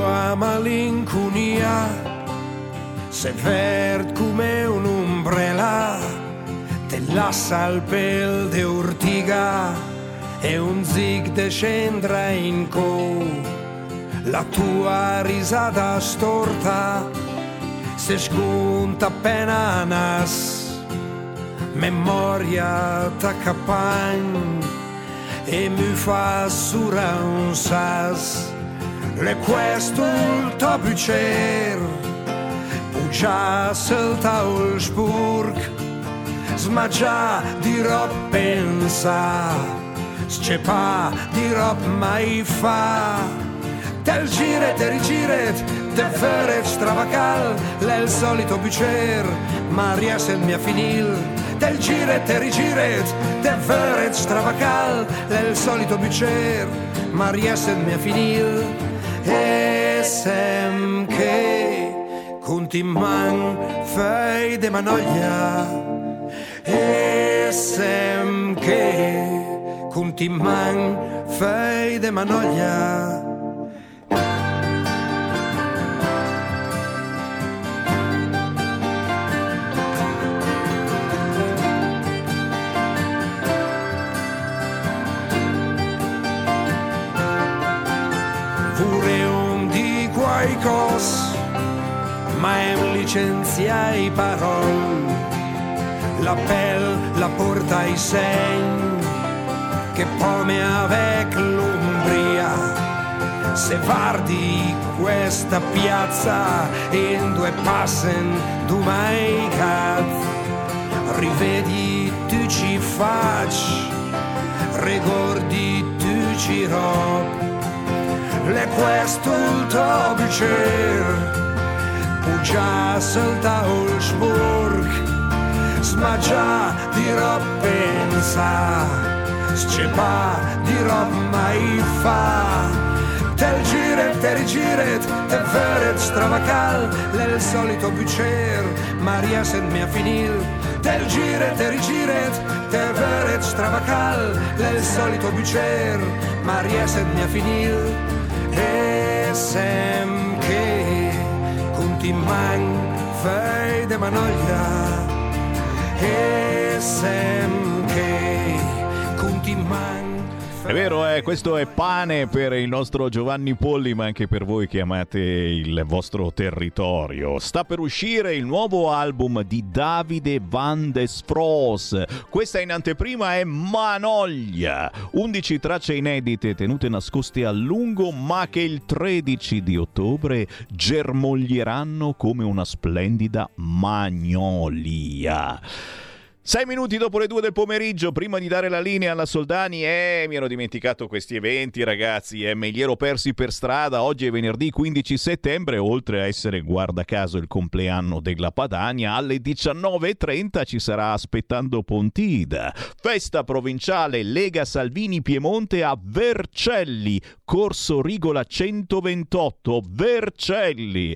Tua malinconia se verd come un'ombrella te lascia al pel de ortiga e un zig de scendra in co la tua risata storta se sconta appena nas memoria t'accapagn e mi fa sura un sas le tapicer Pugiasse il taul spurg. Smagia di rob pensa. Scepa di rob mai fa. Tel giret e rigiret Te feret stravacal. L'è il solito bicer Ma riesce il mia finil. Tel giret e rigiret Te feret stravacal. L'è il solito bicer Ma riesce il mia finil e sem che continuam fei de manoglia e sem che Conti man, fei de manoglia. Di qualcosa, ma em licenzia i parol. La pelle la porta ai segni, che pome avec l'umbria. Se guardi questa piazza in due passen dumai cazzo, rivedi tu ci facci, ricordi tu ci rob le quest'ulto bicer Pugiasse da Ulsburg Smagia di rob pensa Scepa di rob mai fa. Tel giret, te rigiret, te veret stravacal L'el solito bicer Maria sen mi a finir Tel giret, te rigiret, te veret stravacal L'el solito bicer Maria sen mi a finir e sem che conti man È vero, eh, questo è pane per il nostro Giovanni Polli, ma anche per voi che amate il vostro territorio. Sta per uscire il nuovo album di Davide Van des Fros. Questa in anteprima è Manoglia. 11 tracce inedite tenute nascoste a lungo, ma che il 13 di ottobre germoglieranno come una splendida magnolia. Sei minuti dopo le due del pomeriggio, prima di dare la linea alla Soldani, eh, mi ero dimenticato questi eventi ragazzi, eh, me li ero persi per strada, oggi è venerdì 15 settembre, oltre a essere guarda caso il compleanno della Padania, alle 19.30 ci sarà aspettando Pontida, festa provinciale Lega Salvini Piemonte a Vercelli, Corso Rigola 128, Vercelli.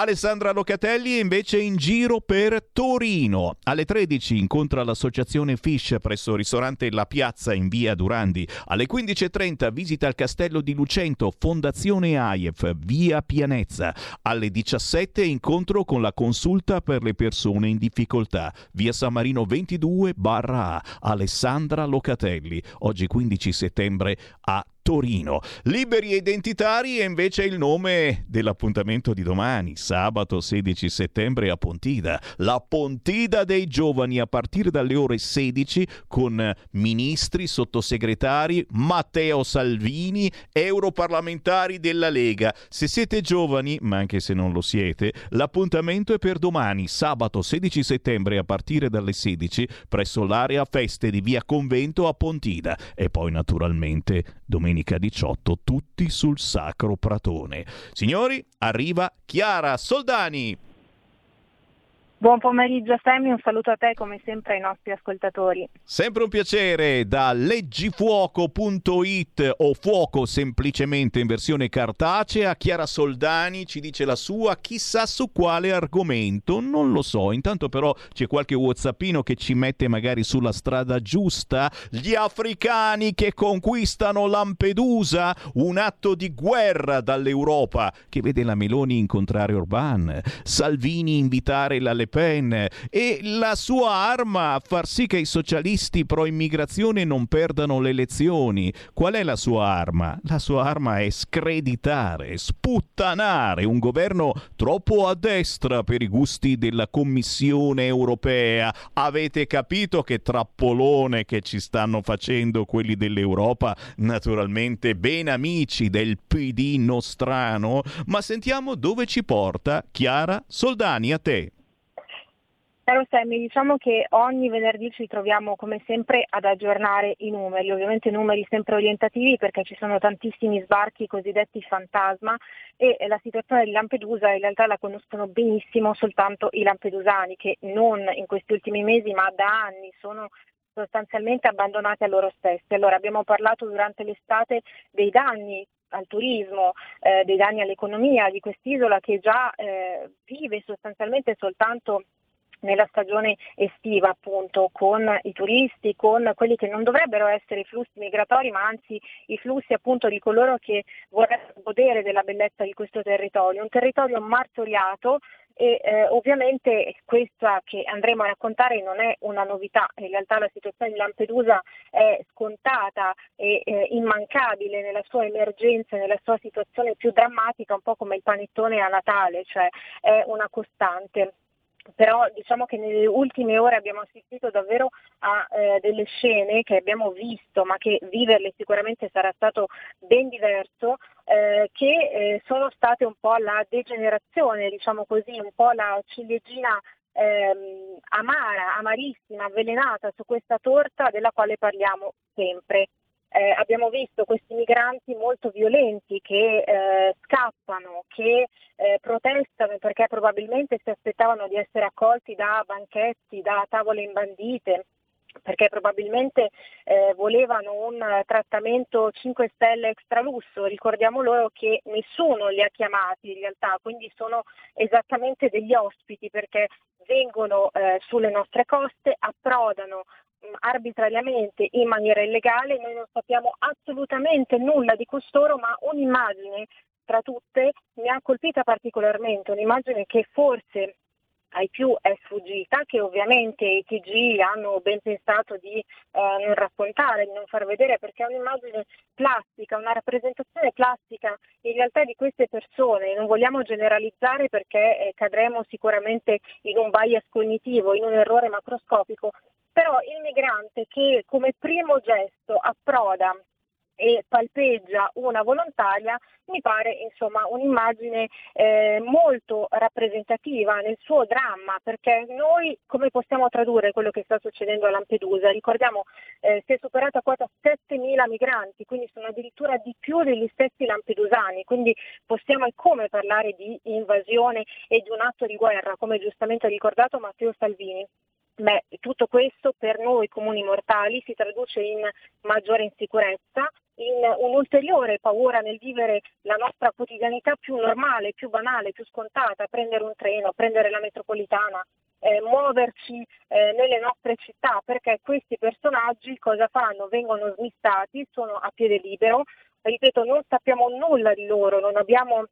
Alessandra Locatelli è invece in giro per Torino. Alle 13 incontra l'associazione Fish presso il ristorante La Piazza in via Durandi. Alle 15.30 visita il castello di Lucento, Fondazione AIEF, via Pianezza. Alle 17 incontro con la consulta per le persone in difficoltà, via San Marino 22 barra A. Alessandra Locatelli, oggi 15 settembre a Torino. Liberi e identitari è invece il nome dell'appuntamento di domani, sabato 16 settembre a Pontida. La Pontida dei giovani a partire dalle ore 16 con ministri, sottosegretari, Matteo Salvini, europarlamentari della Lega. Se siete giovani, ma anche se non lo siete, l'appuntamento è per domani, sabato 16 settembre a partire dalle 16 presso l'area feste di via Convento a Pontida e poi naturalmente domenica 18 tutti sul Sacro Pratone. Signori, arriva Chiara Soldani. Buon pomeriggio Sammy, un saluto a te come sempre ai nostri ascoltatori. Sempre un piacere da leggifuoco.it o fuoco semplicemente in versione cartacea. Chiara Soldani ci dice la sua, chissà su quale argomento, non lo so. Intanto però c'è qualche whatsappino che ci mette magari sulla strada giusta. Gli africani che conquistano Lampedusa, un atto di guerra dall'Europa che vede la Meloni incontrare Orban, Salvini invitare la Le Pen e la sua arma a far sì che i socialisti pro immigrazione non perdano le elezioni. Qual è la sua arma? La sua arma è screditare, sputtanare un governo troppo a destra per i gusti della Commissione europea. Avete capito che trappolone che ci stanno facendo quelli dell'Europa? Naturalmente ben amici del PD nostrano, ma sentiamo dove ci porta Chiara Soldani a te. Caro Sammy, diciamo che ogni venerdì ci troviamo come sempre ad aggiornare i numeri, ovviamente numeri sempre orientativi perché ci sono tantissimi sbarchi cosiddetti fantasma e la situazione di Lampedusa in realtà la conoscono benissimo soltanto i lampedusani che non in questi ultimi mesi ma da anni sono sostanzialmente abbandonati a loro stessi. Allora abbiamo parlato durante l'estate dei danni al turismo, eh, dei danni all'economia di quest'isola che già eh, vive sostanzialmente soltanto nella stagione estiva appunto con i turisti, con quelli che non dovrebbero essere i flussi migratori ma anzi i flussi appunto di coloro che vorrebbero godere della bellezza di questo territorio, un territorio martoriato e eh, ovviamente questa che andremo a raccontare non è una novità, in realtà la situazione di Lampedusa è scontata e eh, immancabile nella sua emergenza, nella sua situazione più drammatica, un po' come il panettone a Natale, cioè è una costante però diciamo che nelle ultime ore abbiamo assistito davvero a eh, delle scene che abbiamo visto, ma che viverle sicuramente sarà stato ben diverso, eh, che eh, sono state un po' la degenerazione, diciamo così, un po' la ciliegina ehm, amara, amarissima, avvelenata su questa torta della quale parliamo sempre eh, abbiamo visto questi migranti molto violenti che eh, scappano, che eh, protestano perché probabilmente si aspettavano di essere accolti da banchetti, da tavole imbandite perché probabilmente eh, volevano un trattamento 5 stelle extra lusso, ricordiamo loro che nessuno li ha chiamati in realtà, quindi sono esattamente degli ospiti perché vengono eh, sulle nostre coste, approdano arbitrariamente in maniera illegale, noi non sappiamo assolutamente nulla di costoro, ma un'immagine tra tutte mi ha colpita particolarmente, un'immagine che forse ai più è sfuggita, che ovviamente i TG hanno ben pensato di eh, non raccontare, di non far vedere, perché è un'immagine plastica, una rappresentazione plastica in realtà di queste persone. Non vogliamo generalizzare perché eh, cadremo sicuramente in un bias cognitivo, in un errore macroscopico, però il migrante che come primo gesto approda e palpeggia una volontaria, mi pare insomma un'immagine eh, molto rappresentativa nel suo dramma, perché noi come possiamo tradurre quello che sta succedendo a Lampedusa? Ricordiamo eh, si è superata quota 7.000 migranti, quindi sono addirittura di più degli stessi lampedusani, quindi possiamo e come parlare di invasione e di un atto di guerra, come giustamente ha ricordato Matteo Salvini. Beh, tutto questo per noi comuni mortali si traduce in maggiore insicurezza, in un'ulteriore paura nel vivere la nostra quotidianità più normale, più banale, più scontata, prendere un treno, prendere la metropolitana, eh, muoverci eh, nelle nostre città, perché questi personaggi cosa fanno? Vengono smistati, sono a piede libero, ripeto, non sappiamo nulla di loro, non abbiamo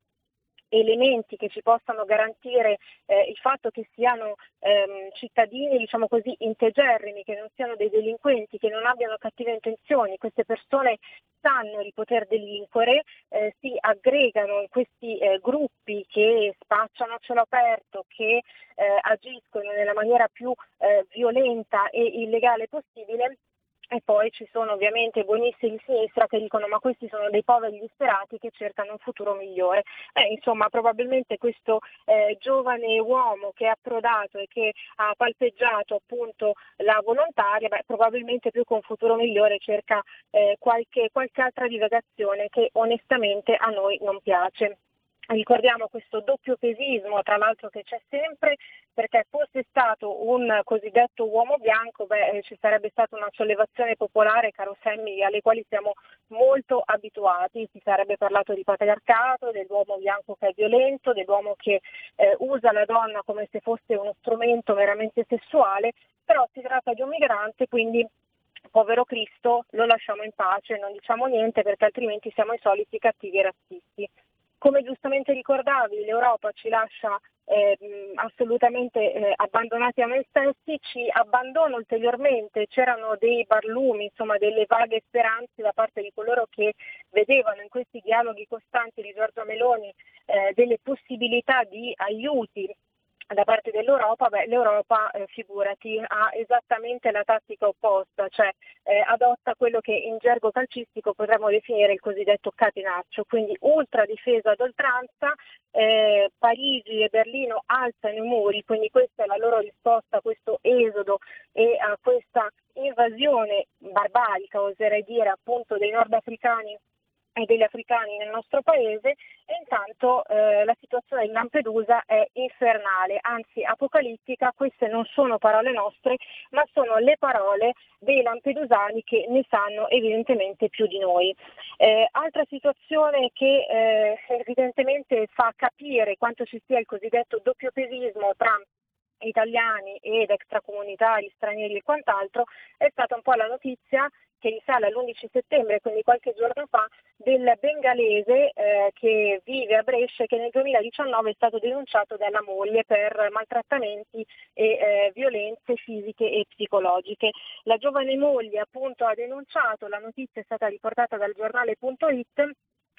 elementi che ci possano garantire eh, il fatto che siano ehm, cittadini, diciamo così, integerrimi, che non siano dei delinquenti, che non abbiano cattive intenzioni. Queste persone sanno di poter delinquere, eh, si aggregano in questi eh, gruppi che spacciano a cielo aperto, che eh, agiscono nella maniera più eh, violenta e illegale possibile e poi ci sono ovviamente buonisti di sinistra che dicono ma questi sono dei poveri disperati che cercano un futuro migliore. Eh, insomma, probabilmente questo eh, giovane uomo che è approdato e che ha palpeggiato appunto la volontaria, beh, probabilmente più che un futuro migliore cerca eh, qualche, qualche altra divagazione che onestamente a noi non piace. Ricordiamo questo doppio pesismo, tra l'altro che c'è sempre, perché fosse stato un cosiddetto uomo bianco, beh, eh, ci sarebbe stata una sollevazione popolare, caro Semmi, alle quali siamo molto abituati. Si sarebbe parlato di patriarcato, dell'uomo bianco che è violento, dell'uomo che eh, usa la donna come se fosse uno strumento meramente sessuale, però si tratta di un migrante, quindi povero Cristo lo lasciamo in pace, non diciamo niente perché altrimenti siamo i soliti cattivi razzisti. Come giustamente ricordavi, l'Europa ci lascia eh, assolutamente eh, abbandonati a noi stessi, ci abbandona ulteriormente, c'erano dei barlumi, insomma delle vaghe speranze da parte di coloro che vedevano in questi dialoghi costanti di Giorgio Meloni eh, delle possibilità di aiuti da parte dell'Europa, beh, l'Europa, eh, figurati, ha esattamente la tattica opposta, cioè eh, adotta quello che in gergo calcistico potremmo definire il cosiddetto catenaccio, quindi ultra difesa ad oltranza, eh, Parigi e Berlino alzano i muri, quindi questa è la loro risposta a questo esodo e a questa invasione barbarica, oserei dire, appunto dei nordafricani degli africani nel nostro paese e intanto eh, la situazione in Lampedusa è infernale, anzi apocalittica, queste non sono parole nostre, ma sono le parole dei lampedusani che ne sanno evidentemente più di noi. Eh, altra situazione che eh, evidentemente fa capire quanto ci sia il cosiddetto doppiopesismo tra italiani ed extracomunitari, stranieri e quant'altro, è stata un po' la notizia che risale all'11 settembre, quindi qualche giorno fa, del bengalese eh, che vive a Brescia e che nel 2019 è stato denunciato dalla moglie per maltrattamenti e eh, violenze fisiche e psicologiche. La giovane moglie appunto ha denunciato, la notizia è stata riportata dal giornale.it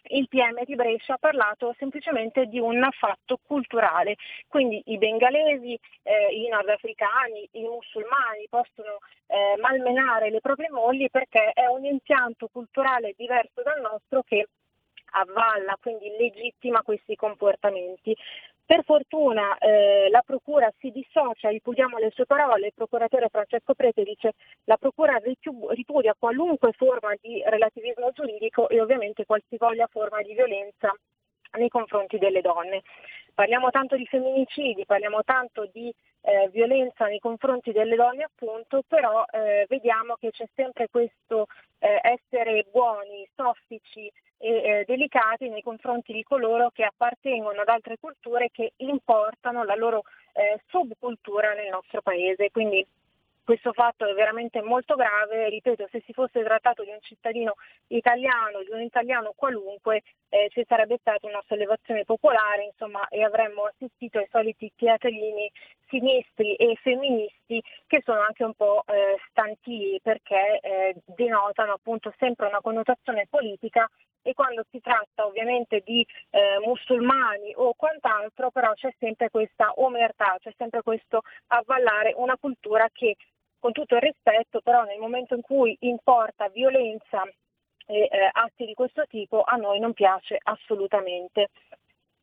il PM di Brescia ha parlato semplicemente di un fatto culturale, quindi i bengalesi, eh, i nordafricani, i musulmani possono eh, malmenare le proprie mogli perché è un impianto culturale diverso dal nostro che avvalla, quindi legittima questi comportamenti. Per fortuna eh, la Procura si dissocia, ripudiamo le sue parole, il procuratore Francesco Prete dice la Procura ripudia qualunque forma di relativismo giuridico e ovviamente qualsivoglia forma di violenza nei confronti delle donne. Parliamo tanto di femminicidi, parliamo tanto di eh, violenza nei confronti delle donne appunto, però eh, vediamo che c'è sempre questo eh, essere buoni, soffici, e eh, delicati nei confronti di coloro che appartengono ad altre culture che importano la loro eh, subcultura nel nostro paese. Quindi questo fatto è veramente molto grave, ripeto, se si fosse trattato di un cittadino italiano, di un italiano qualunque, eh, ci sarebbe stata una sollevazione popolare, insomma, e avremmo assistito ai soliti teatrini sinistri e femministi che sono anche un po' eh, stanti perché eh, denotano appunto sempre una connotazione politica e quando si tratta ovviamente di eh, musulmani o quant'altro, però c'è sempre questa omertà, c'è sempre questo avvallare una cultura che con tutto il rispetto, però nel momento in cui importa violenza e eh, atti di questo tipo a noi non piace assolutamente.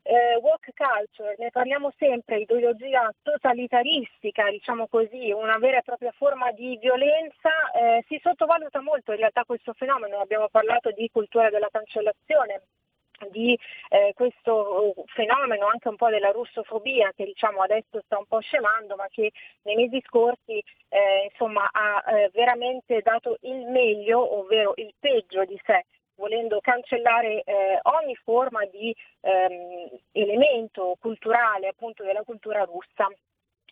Eh, walk culture, ne parliamo sempre, ideologia totalitaristica, diciamo così, una vera e propria forma di violenza, eh, si sottovaluta molto in realtà questo fenomeno, abbiamo parlato di cultura della cancellazione, di eh, questo fenomeno anche un po' della russofobia che diciamo adesso sta un po' scemando ma che nei mesi scorsi eh, insomma, ha eh, veramente dato il meglio ovvero il peggio di sé volendo cancellare eh, ogni forma di ehm, elemento culturale appunto della cultura russa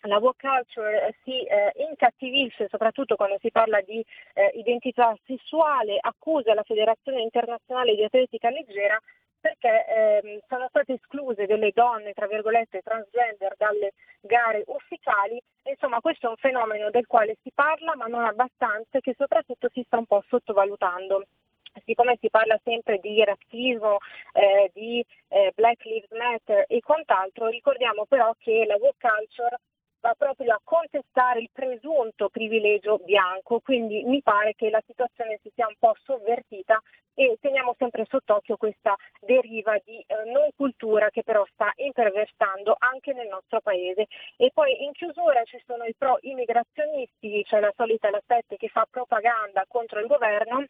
la woke culture eh, si eh, incattivisce soprattutto quando si parla di eh, identità sessuale, accusa la Federazione Internazionale di Atletica Leggera perché ehm, sono state escluse delle donne, tra virgolette, transgender dalle gare ufficiali. Insomma, questo è un fenomeno del quale si parla, ma non abbastanza, e che soprattutto si sta un po' sottovalutando siccome si parla sempre di razzismo, eh, di eh, Black Lives Matter e quant'altro, ricordiamo però che la woke culture va proprio a contestare il presunto privilegio bianco, quindi mi pare che la situazione si sia un po' sovvertita e teniamo sempre sott'occhio questa deriva di eh, non cultura che però sta imperversando anche nel nostro paese. E poi in chiusura ci sono i pro immigrazionisti, c'è la solita la 7 che fa propaganda contro il governo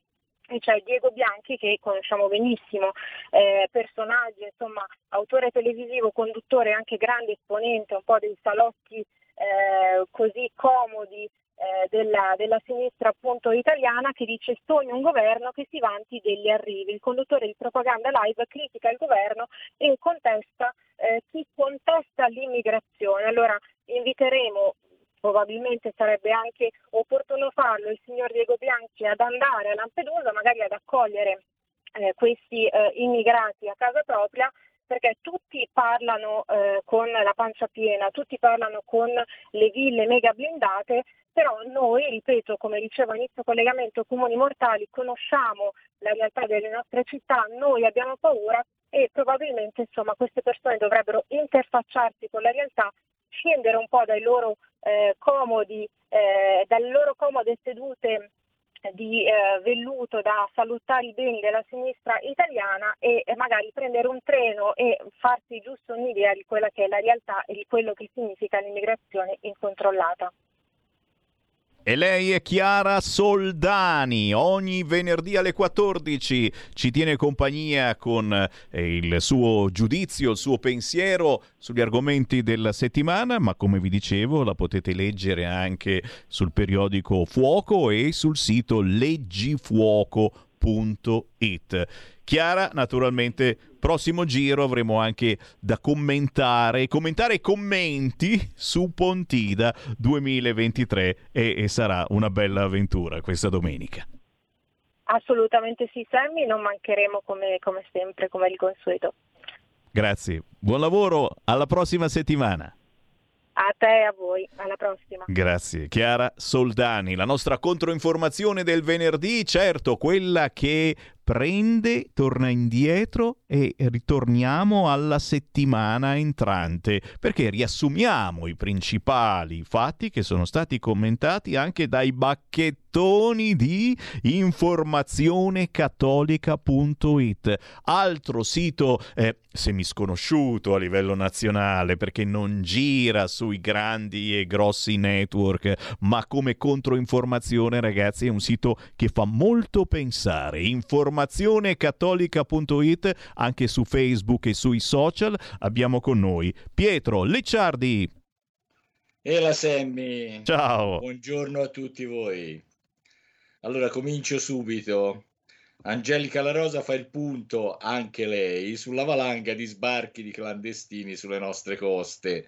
c'è Diego Bianchi che conosciamo benissimo, eh, personaggio, insomma, autore televisivo, conduttore, anche grande esponente un po' dei salotti eh, così comodi eh, della, della, sinistra appunto italiana che dice sogno un governo che si vanti degli arrivi. Il conduttore di propaganda live critica il governo e contesta eh, chi contesta l'immigrazione. Allora inviteremo probabilmente sarebbe anche opportuno farlo il signor Diego Bianchi ad andare a Lampedusa, magari ad accogliere eh, questi eh, immigrati a casa propria perché tutti parlano eh, con la pancia piena, tutti parlano con le ville mega blindate, però noi, ripeto, come dicevo all'inizio collegamento, comuni mortali, conosciamo la realtà delle nostre città, noi abbiamo paura e probabilmente insomma, queste persone dovrebbero interfacciarsi con la realtà, scendere un po' dai loro eh, comodi, eh, dalle loro comode sedute di eh, velluto da salutare i beni della sinistra italiana e, magari prendere un treno e farsi giusto un'idea di quella che è la realtà e di quello che significa l'immigrazione incontrollata. E lei è Chiara Soldani, ogni venerdì alle 14 ci tiene compagnia con eh, il suo giudizio, il suo pensiero sugli argomenti della settimana, ma come vi dicevo la potete leggere anche sul periodico Fuoco e sul sito leggifuoco.it. Chiara naturalmente prossimo giro avremo anche da commentare, commentare commenti su Pontida 2023 e, e sarà una bella avventura questa domenica. Assolutamente sì, Sammy, non mancheremo come, come sempre, come di consueto. Grazie, buon lavoro, alla prossima settimana. A te e a voi, alla prossima. Grazie. Chiara Soldani, la nostra controinformazione del venerdì, certo, quella che prende, torna indietro e ritorniamo alla settimana entrante, perché riassumiamo i principali fatti che sono stati commentati anche dai bacchettoni di informazionecattolica.it, altro sito eh, semisconosciuto a livello nazionale perché non gira sui grandi e grossi network, ma come controinformazione ragazzi è un sito che fa molto pensare. Informazione informazionecattolica.it anche su Facebook e sui social. Abbiamo con noi Pietro Lecciardi. E la Semmi. Ciao. Buongiorno a tutti voi. Allora comincio subito. Angelica La Rosa fa il punto, anche lei, sulla valanga di sbarchi di clandestini sulle nostre coste,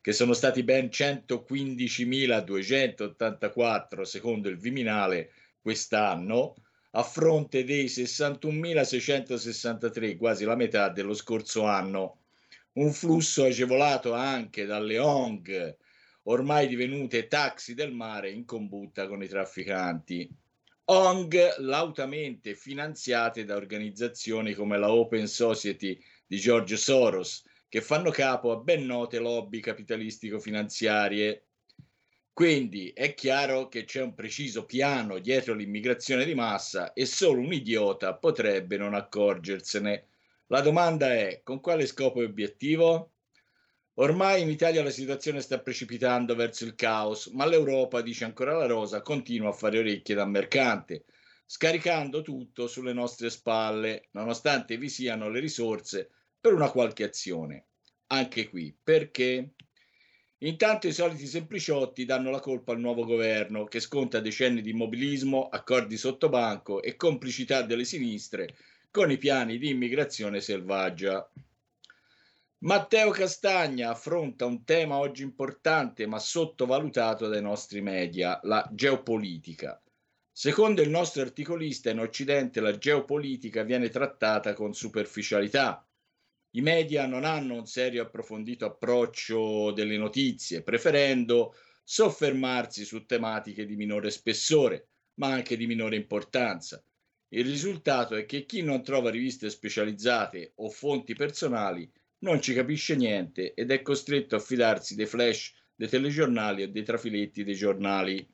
che sono stati ben 115.284 secondo il Viminale quest'anno, a fronte dei 61.663, quasi la metà dello scorso anno. Un flusso agevolato anche dalle ONG, ormai divenute taxi del mare in combutta con i trafficanti. ONG lautamente finanziate da organizzazioni come la Open Society di George Soros, che fanno capo a ben note lobby capitalistico-finanziarie quindi è chiaro che c'è un preciso piano dietro l'immigrazione di massa e solo un idiota potrebbe non accorgersene. La domanda è con quale scopo e obiettivo? Ormai in Italia la situazione sta precipitando verso il caos, ma l'Europa, dice ancora la Rosa, continua a fare orecchie da mercante, scaricando tutto sulle nostre spalle, nonostante vi siano le risorse per una qualche azione. Anche qui, perché? Intanto i soliti sempliciotti danno la colpa al nuovo governo che sconta decenni di immobilismo, accordi sottobanco e complicità delle sinistre con i piani di immigrazione selvaggia. Matteo Castagna affronta un tema oggi importante ma sottovalutato dai nostri media, la geopolitica. Secondo il nostro articolista, in Occidente la geopolitica viene trattata con superficialità i media non hanno un serio approfondito approccio delle notizie, preferendo soffermarsi su tematiche di minore spessore, ma anche di minore importanza. Il risultato è che chi non trova riviste specializzate o fonti personali non ci capisce niente ed è costretto a fidarsi dei flash dei telegiornali e dei trafiletti dei giornali.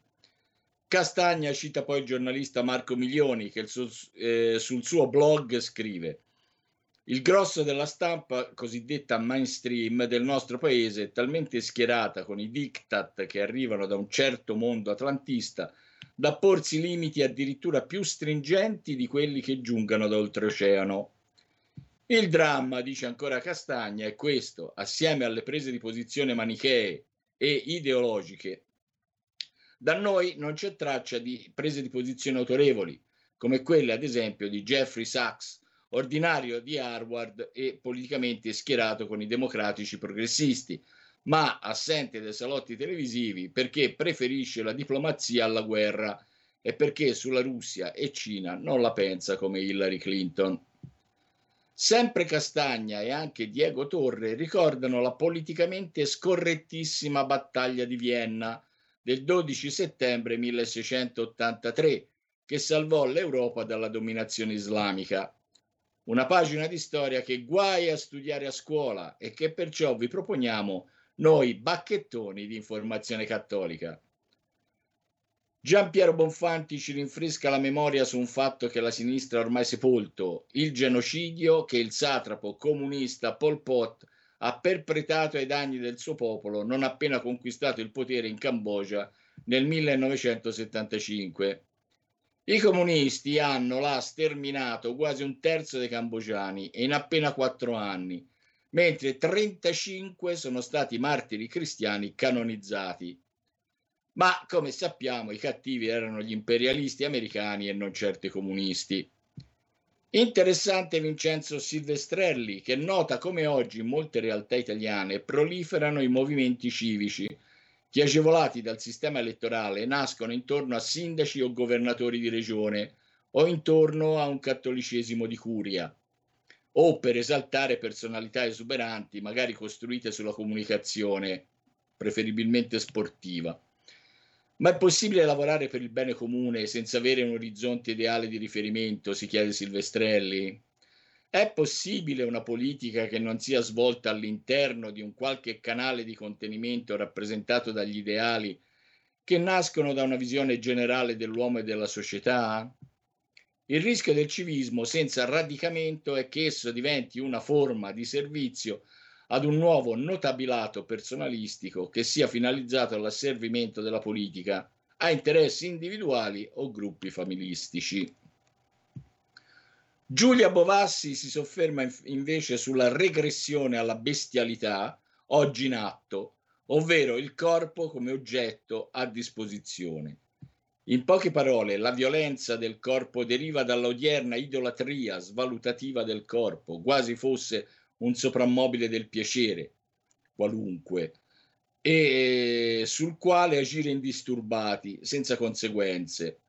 Castagna cita poi il giornalista Marco Milioni che eh, sul suo blog scrive il grosso della stampa cosiddetta mainstream del nostro paese è talmente schierata con i diktat che arrivano da un certo mondo atlantista da porsi limiti addirittura più stringenti di quelli che giungano da oltreoceano. Il dramma, dice ancora Castagna, è questo, assieme alle prese di posizione manichee e ideologiche. Da noi non c'è traccia di prese di posizione autorevoli, come quelle ad esempio di Jeffrey Sachs, ordinario di Harvard e politicamente schierato con i democratici progressisti, ma assente dai salotti televisivi perché preferisce la diplomazia alla guerra e perché sulla Russia e Cina non la pensa come Hillary Clinton. Sempre Castagna e anche Diego Torre ricordano la politicamente scorrettissima battaglia di Vienna del 12 settembre 1683 che salvò l'Europa dalla dominazione islamica una pagina di storia che guai a studiare a scuola e che perciò vi proponiamo noi bacchettoni di informazione cattolica. Gian Piero Bonfanti ci rinfresca la memoria su un fatto che la sinistra ha ormai sepolto, il genocidio che il satrapo comunista Pol Pot ha perpetrato ai danni del suo popolo non appena conquistato il potere in Cambogia nel 1975. I comunisti hanno là sterminato quasi un terzo dei cambogiani in appena quattro anni, mentre 35 sono stati martiri cristiani canonizzati. Ma come sappiamo i cattivi erano gli imperialisti americani e non certo i comunisti. Interessante Vincenzo Silvestrelli, che nota come oggi in molte realtà italiane proliferano i movimenti civici che, agevolati dal sistema elettorale, nascono intorno a sindaci o governatori di regione o intorno a un cattolicesimo di curia, o per esaltare personalità esuberanti, magari costruite sulla comunicazione, preferibilmente sportiva. Ma è possibile lavorare per il bene comune senza avere un orizzonte ideale di riferimento, si chiede Silvestrelli? È possibile una politica che non sia svolta all'interno di un qualche canale di contenimento rappresentato dagli ideali che nascono da una visione generale dell'uomo e della società? Il rischio del civismo senza radicamento è che esso diventi una forma di servizio ad un nuovo notabilato personalistico che sia finalizzato all'asservimento della politica a interessi individuali o gruppi familistici. Giulia Bovassi si sofferma invece sulla regressione alla bestialità oggi in atto, ovvero il corpo come oggetto a disposizione. In poche parole, la violenza del corpo deriva dall'odierna idolatria svalutativa del corpo, quasi fosse un soprammobile del piacere, qualunque, e sul quale agire indisturbati, senza conseguenze.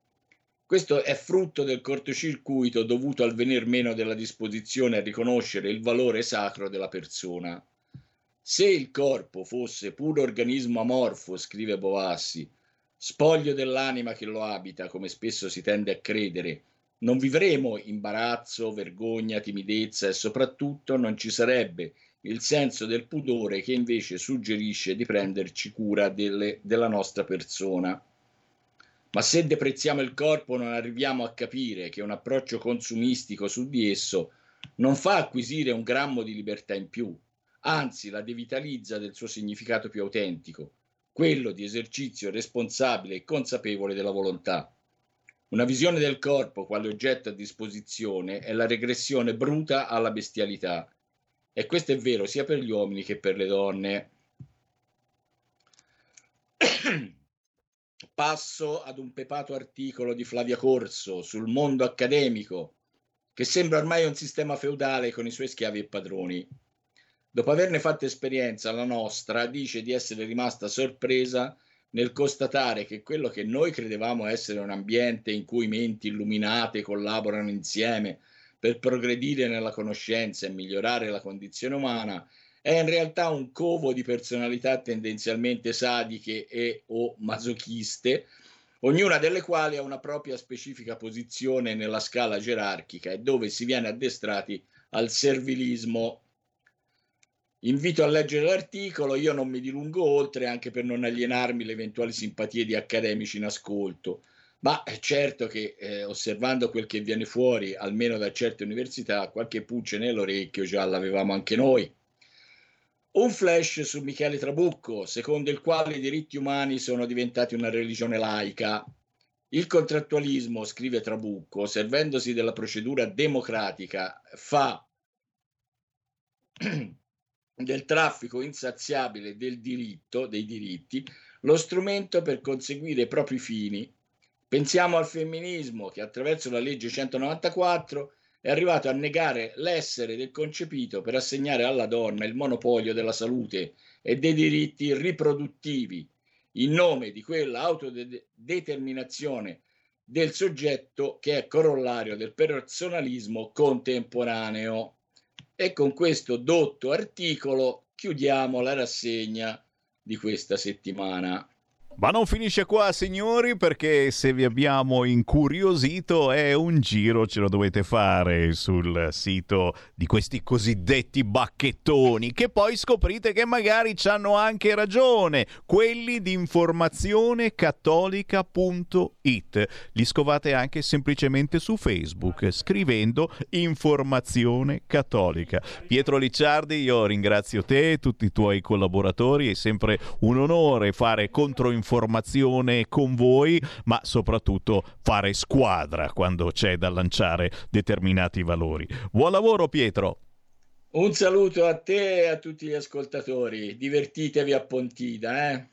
Questo è frutto del cortocircuito dovuto al venir meno della disposizione a riconoscere il valore sacro della persona. Se il corpo fosse puro organismo amorfo, scrive Bovassi, spoglio dell'anima che lo abita, come spesso si tende a credere, non vivremo imbarazzo, vergogna, timidezza e soprattutto non ci sarebbe il senso del pudore che invece suggerisce di prenderci cura delle, della nostra persona. Ma se deprezziamo il corpo non arriviamo a capire che un approccio consumistico su di esso non fa acquisire un grammo di libertà in più, anzi la devitalizza del suo significato più autentico, quello di esercizio responsabile e consapevole della volontà. Una visione del corpo quale oggetto a disposizione è la regressione bruta alla bestialità. E questo è vero sia per gli uomini che per le donne. Passo ad un pepato articolo di Flavia Corso sul mondo accademico, che sembra ormai un sistema feudale con i suoi schiavi e padroni. Dopo averne fatto esperienza, la nostra dice di essere rimasta sorpresa nel constatare che quello che noi credevamo essere un ambiente in cui menti illuminate collaborano insieme per progredire nella conoscenza e migliorare la condizione umana, è in realtà un covo di personalità tendenzialmente sadiche e o masochiste, ognuna delle quali ha una propria specifica posizione nella scala gerarchica e dove si viene addestrati al servilismo Invito a leggere l'articolo, io non mi dilungo oltre anche per non alienarmi le eventuali simpatie di accademici in ascolto, ma è certo che eh, osservando quel che viene fuori, almeno da certe università, qualche pulce nell'orecchio già l'avevamo anche noi. Un flash su Michele Trabucco, secondo il quale i diritti umani sono diventati una religione laica. Il contrattualismo, scrive Trabucco, servendosi della procedura democratica, fa *clears throat* del traffico insaziabile del diritto, dei diritti, lo strumento per conseguire i propri fini. Pensiamo al femminismo che attraverso la legge 194 è arrivato a negare l'essere del concepito per assegnare alla donna il monopolio della salute e dei diritti riproduttivi in nome di quella autodeterminazione del soggetto che è corollario del personalismo contemporaneo. E con questo dotto articolo chiudiamo la rassegna di questa settimana. Ma non finisce qua, signori, perché se vi abbiamo incuriosito è un giro ce lo dovete fare sul sito di questi cosiddetti bacchettoni, che poi scoprite che magari hanno anche ragione, quelli di informazionecattolica.it. Li scovate anche semplicemente su Facebook scrivendo Informazione Cattolica. Pietro Licciardi, io ringrazio te e tutti i tuoi collaboratori, è sempre un onore fare controinformazione informazione con voi, ma soprattutto fare squadra quando c'è da lanciare determinati valori. Buon lavoro Pietro! Un saluto a te e a tutti gli ascoltatori. Divertitevi a Pontida, eh?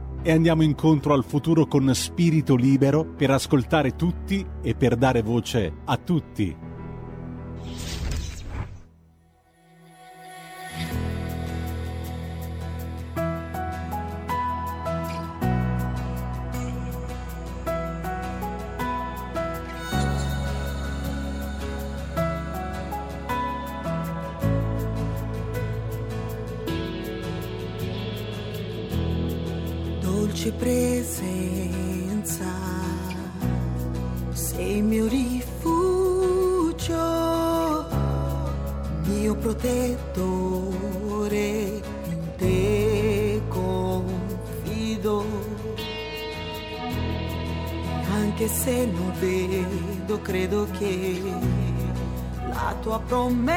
e andiamo incontro al futuro con spirito libero per ascoltare tutti e per dare voce a tutti. Dolce presenza, sei il mio rifugio, mio protettore, in te confido. Anche se non vedo, credo che la tua promessa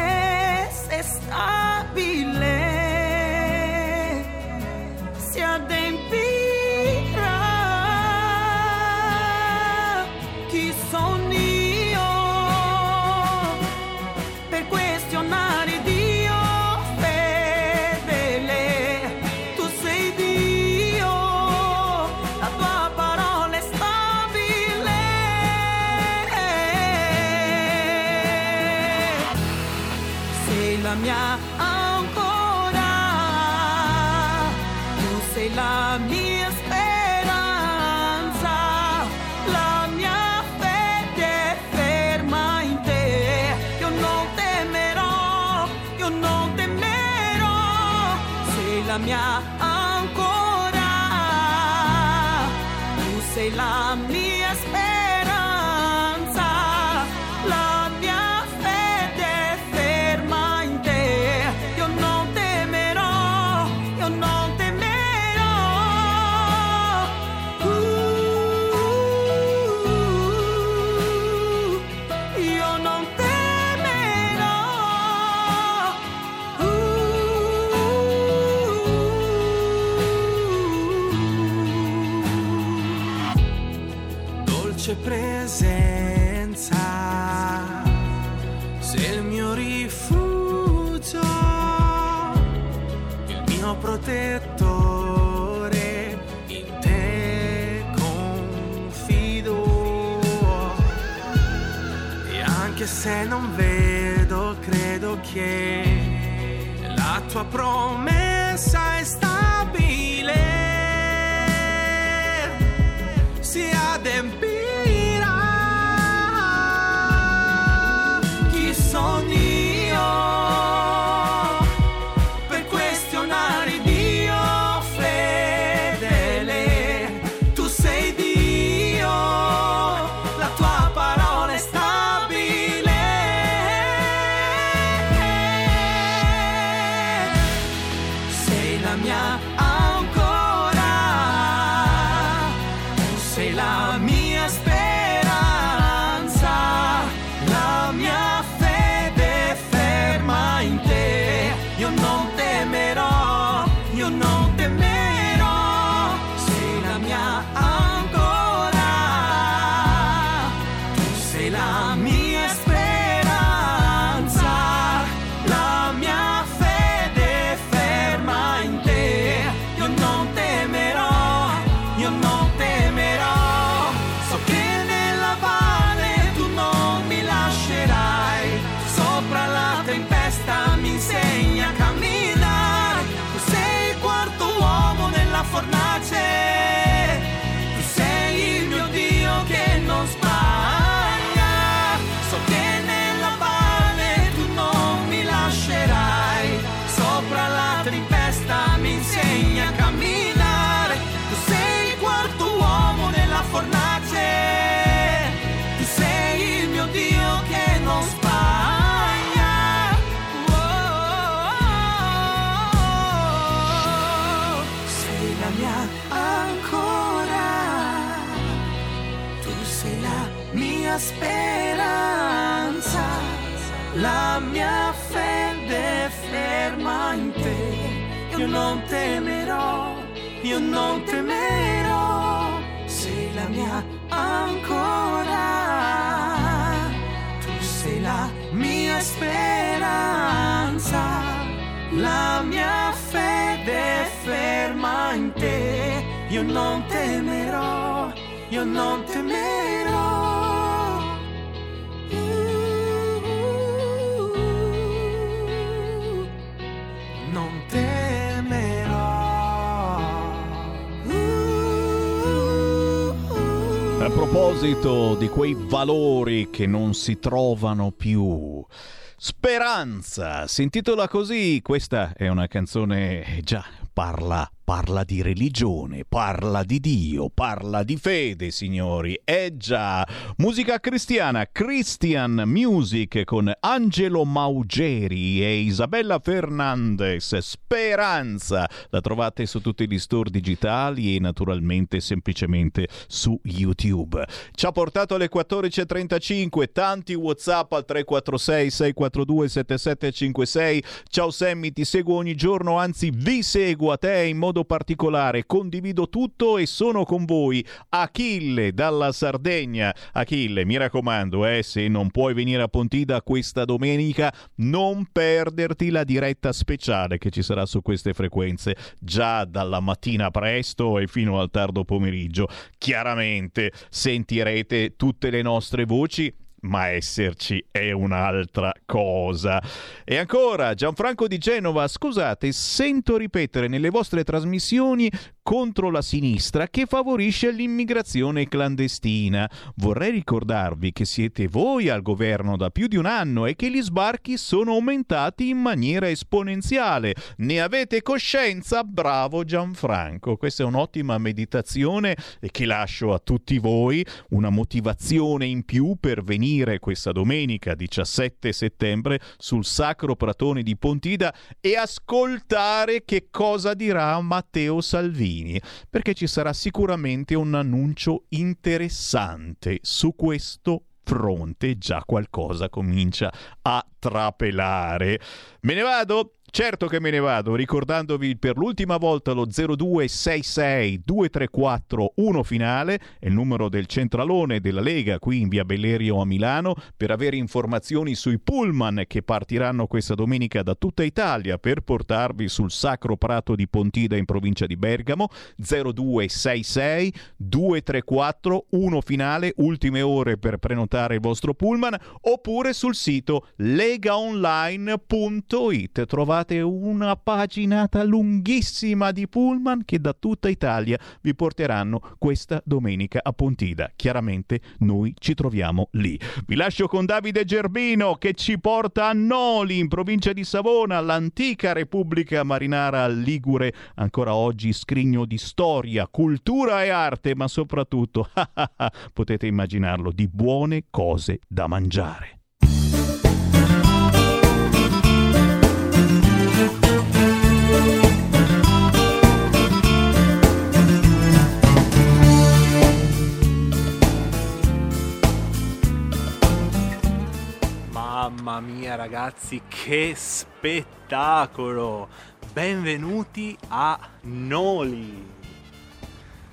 non temerò, io non temerò, sei la mia ancora, tu sei la mia speranza, la mia fede ferma in te, io non temerò, io non temerò. A proposito di quei valori che non si trovano più. Speranza, si intitola così, questa è una canzone eh, già parla parla di religione, parla di Dio, parla di fede, signori. È già musica cristiana, Christian Music con Angelo Maugeri e Isabella Fernandez. Speranza. La trovate su tutti gli store digitali e naturalmente semplicemente su YouTube. Ci ha portato alle 14.35, tanti WhatsApp al 346 642 7756. Ciao Sammy, ti seguo ogni giorno, anzi vi seguo a te in modo particolare. Condivido tutto e sono con voi. Achille dalla Sardegna. Achille, mi raccomando, eh, se non puoi venire a Pontida questa domenica, non perderti la diretta speciale che ci sarà su queste frequenze già dalla mattina presto e fino al tardo pomeriggio. Chiaramente sentirete tutte le nostre voci ma esserci è un'altra cosa. E ancora, Gianfranco di Genova, scusate, sento ripetere nelle vostre trasmissioni contro la sinistra che favorisce l'immigrazione clandestina. Vorrei ricordarvi che siete voi al governo da più di un anno e che gli sbarchi sono aumentati in maniera esponenziale. Ne avete coscienza? Bravo Gianfranco. Questa è un'ottima meditazione e che lascio a tutti voi, una motivazione in più per venire questa domenica 17 settembre sul Sacro Pratone di Pontida e ascoltare che cosa dirà Matteo Salvini perché ci sarà sicuramente un annuncio interessante su questo fronte. Già qualcosa comincia a trapelare. Me ne vado? Certo che me ne vado, ricordandovi per l'ultima volta lo 0266 234 1 finale, è il numero del centralone della Lega qui in via Bellerio a Milano, per avere informazioni sui pullman che partiranno questa domenica da tutta Italia per portarvi sul Sacro Prato di Pontida in provincia di Bergamo, 0266 234 1 finale, ultime ore per prenotare il vostro pullman, oppure sul sito legaonline.it trovate una paginata lunghissima di pullman che da tutta Italia vi porteranno questa domenica a Pontida. Chiaramente noi ci troviamo lì. Vi lascio con Davide Gerbino che ci porta a Noli in provincia di Savona, l'antica Repubblica Marinara Ligure, ancora oggi scrigno di storia, cultura e arte, ma soprattutto, *laughs* potete immaginarlo, di buone cose da mangiare. Mamma mia ragazzi, che spettacolo! Benvenuti a Noli.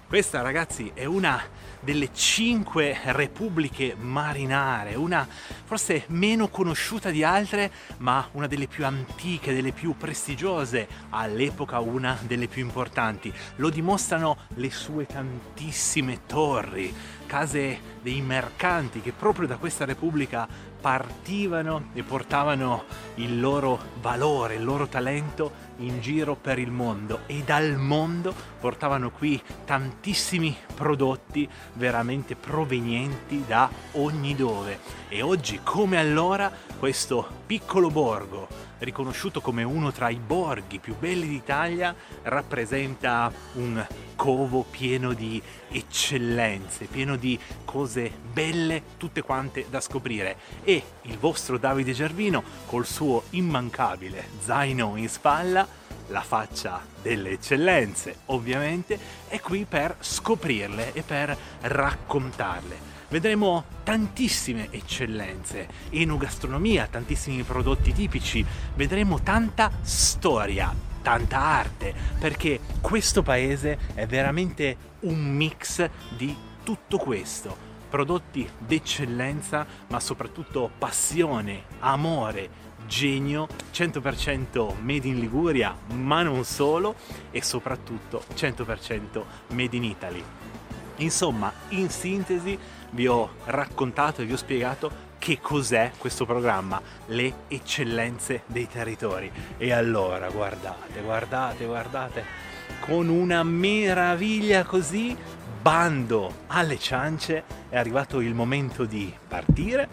Questa ragazzi è una delle cinque repubbliche marinare, una forse meno conosciuta di altre, ma una delle più antiche, delle più prestigiose, all'epoca una delle più importanti. Lo dimostrano le sue tantissime torri, case dei mercanti che proprio da questa repubblica partivano e portavano il loro valore, il loro talento in giro per il mondo e dal mondo portavano qui tantissimi prodotti veramente provenienti da ogni dove. E oggi come allora questo piccolo borgo riconosciuto come uno tra i borghi più belli d'Italia, rappresenta un covo pieno di eccellenze, pieno di cose belle, tutte quante da scoprire. E il vostro Davide Gervino, col suo immancabile zaino in spalla, la faccia delle eccellenze, ovviamente, è qui per scoprirle e per raccontarle. vedremo tantissime eccellenze, enogastronomia, tantissimi prodotti tipici, vedremo tanta storia, tanta arte, perché questo paese è veramente un mix di tutto questo. Prodotti d'eccellenza, ma soprattutto passione, amore, genio, 100% made in Liguria, ma non solo, e soprattutto 100% made in Italy. Insomma, in sintesi vi ho raccontato e vi ho spiegato che cos'è questo programma, le eccellenze dei territori. E allora, guardate, guardate, guardate, con una meraviglia così, bando alle ciance, è arrivato il momento di partire.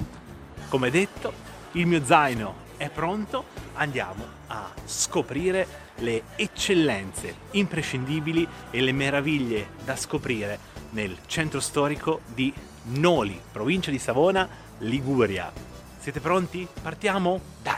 Come detto, il mio zaino è pronto, andiamo a scoprire le eccellenze imprescindibili e le meraviglie da scoprire nel centro storico di Noli, provincia di Savona, Liguria. Siete pronti? Partiamo? Dai!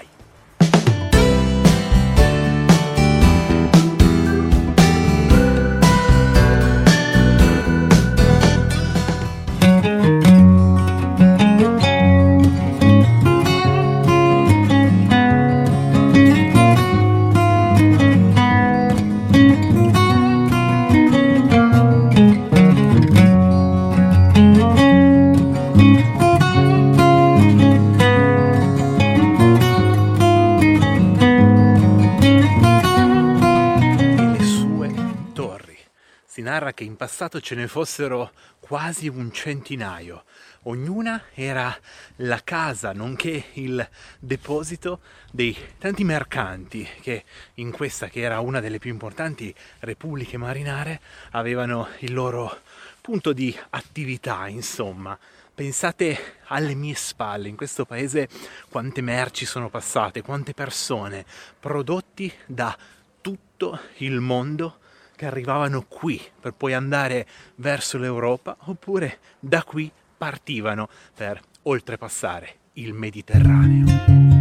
Passato ce ne fossero quasi un centinaio. Ognuna era la casa, nonché il deposito dei tanti mercanti che in questa, che era una delle più importanti repubbliche marinare, avevano il loro punto di attività, insomma. Pensate alle mie spalle, in questo paese, quante merci sono passate, quante persone, prodotti da tutto il mondo che arrivavano qui per poi andare verso l'Europa oppure da qui partivano per oltrepassare il Mediterraneo.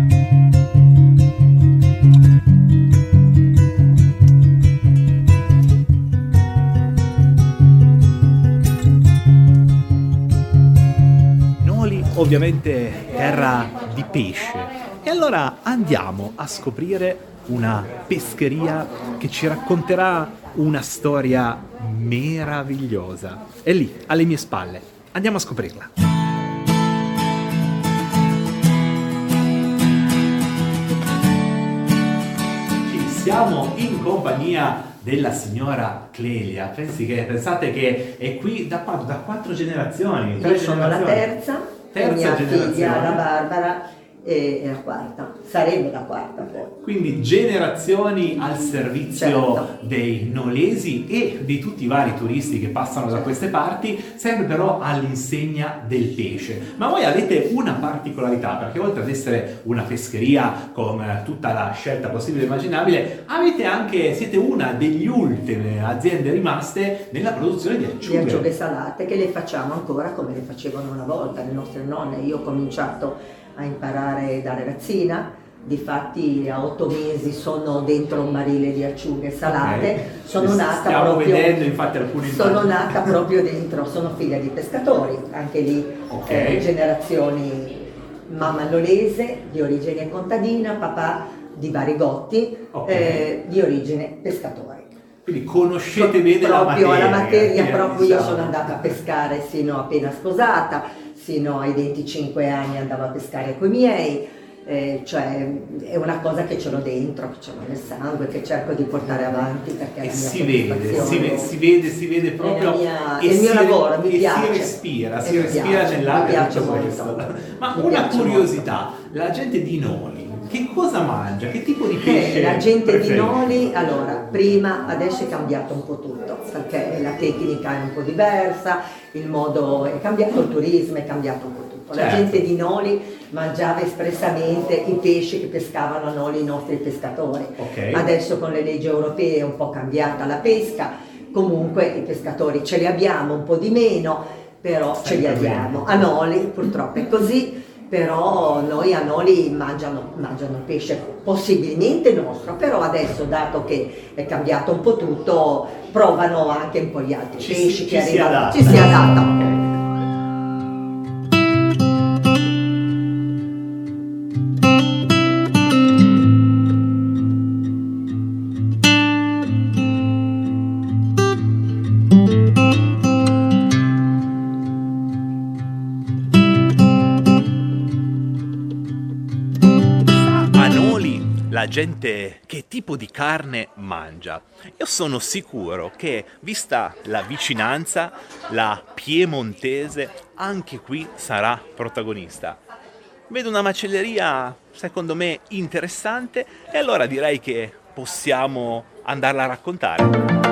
Ovviamente terra di pesce e allora andiamo a scoprire una pescheria che ci racconterà una storia meravigliosa. È lì, alle mie spalle. Andiamo a scoprirla. Siamo in compagnia della signora Clelia. Pensi che, pensate che è qui da, da quattro generazioni. Io sono la generazioni. terza, Terza e mia generazione. figlia, la Barbara, è la quarta. Sarebbe la quarta poi. Quindi generazioni al servizio Certo. dei nolesi e di tutti i vari turisti che passano da queste parti, sempre però all'insegna del pesce. Ma voi avete una particolarità, perché oltre ad essere una pescheria con eh, tutta la scelta possibile e immaginabile, avete anche, siete una degli ultime aziende rimaste nella produzione di acciughe. acciughe salate che le facciamo ancora come le facevano una volta le nostre nonne. Io ho cominciato a imparare da ragazzina, difatti a otto mesi sono dentro un barile di acciughe salate, Ok. sono nata proprio... vedendo Sono nata proprio dentro, sono figlia di pescatori, anche lì Ok. eh, generazioni mamma nolese di origine contadina, papà di Barigotti, Ok. eh, di origine pescatore. Quindi conoscete bene la proprio materia. alla materia, eh, proprio io diciamo. sono andata a pescare sino appena sposata, sino ai 25 anni andavo a pescare con i miei, eh, cioè è una cosa che ce l'ho dentro, che ce l'ho nel sangue, che cerco di portare avanti perché E si vede, si vede, si vede, si vede proprio. Mia- e il mio lavoro, mi e piace. Si respira, si mi respira nell'aria. mi molto. Ma Mi una curiosità, la gente di Noli, che cosa mangia? Che tipo di Eh, pesce? la gente di preferisce? Noli, allora, prima adesso è cambiato un po' tutto, perché la tecnica è un po' diversa, il modo è cambiato, il turismo è cambiato un po' tutto. La Certo. gente di Noli mangiava espressamente i pesci che pescavano a Noli i nostri pescatori. Ok. Adesso con le leggi europee è un po' cambiata la pesca, comunque i pescatori ce li abbiamo un po' di meno, però ce li Sempre abbiamo. A Noli purtroppo è così, però noi a Noli mangiano, mangiano pesce possibilmente nostro, però adesso dato che è cambiato un po' tutto, provano anche un po' gli altri Ci pesci ci che arrivano. Ci si adatta. Gente che tipo di carne mangia. Io sono sicuro che, vista la vicinanza, la piemontese anche qui sarà protagonista. Vedo una macelleria, secondo me, interessante e allora direi che possiamo andarla a raccontare.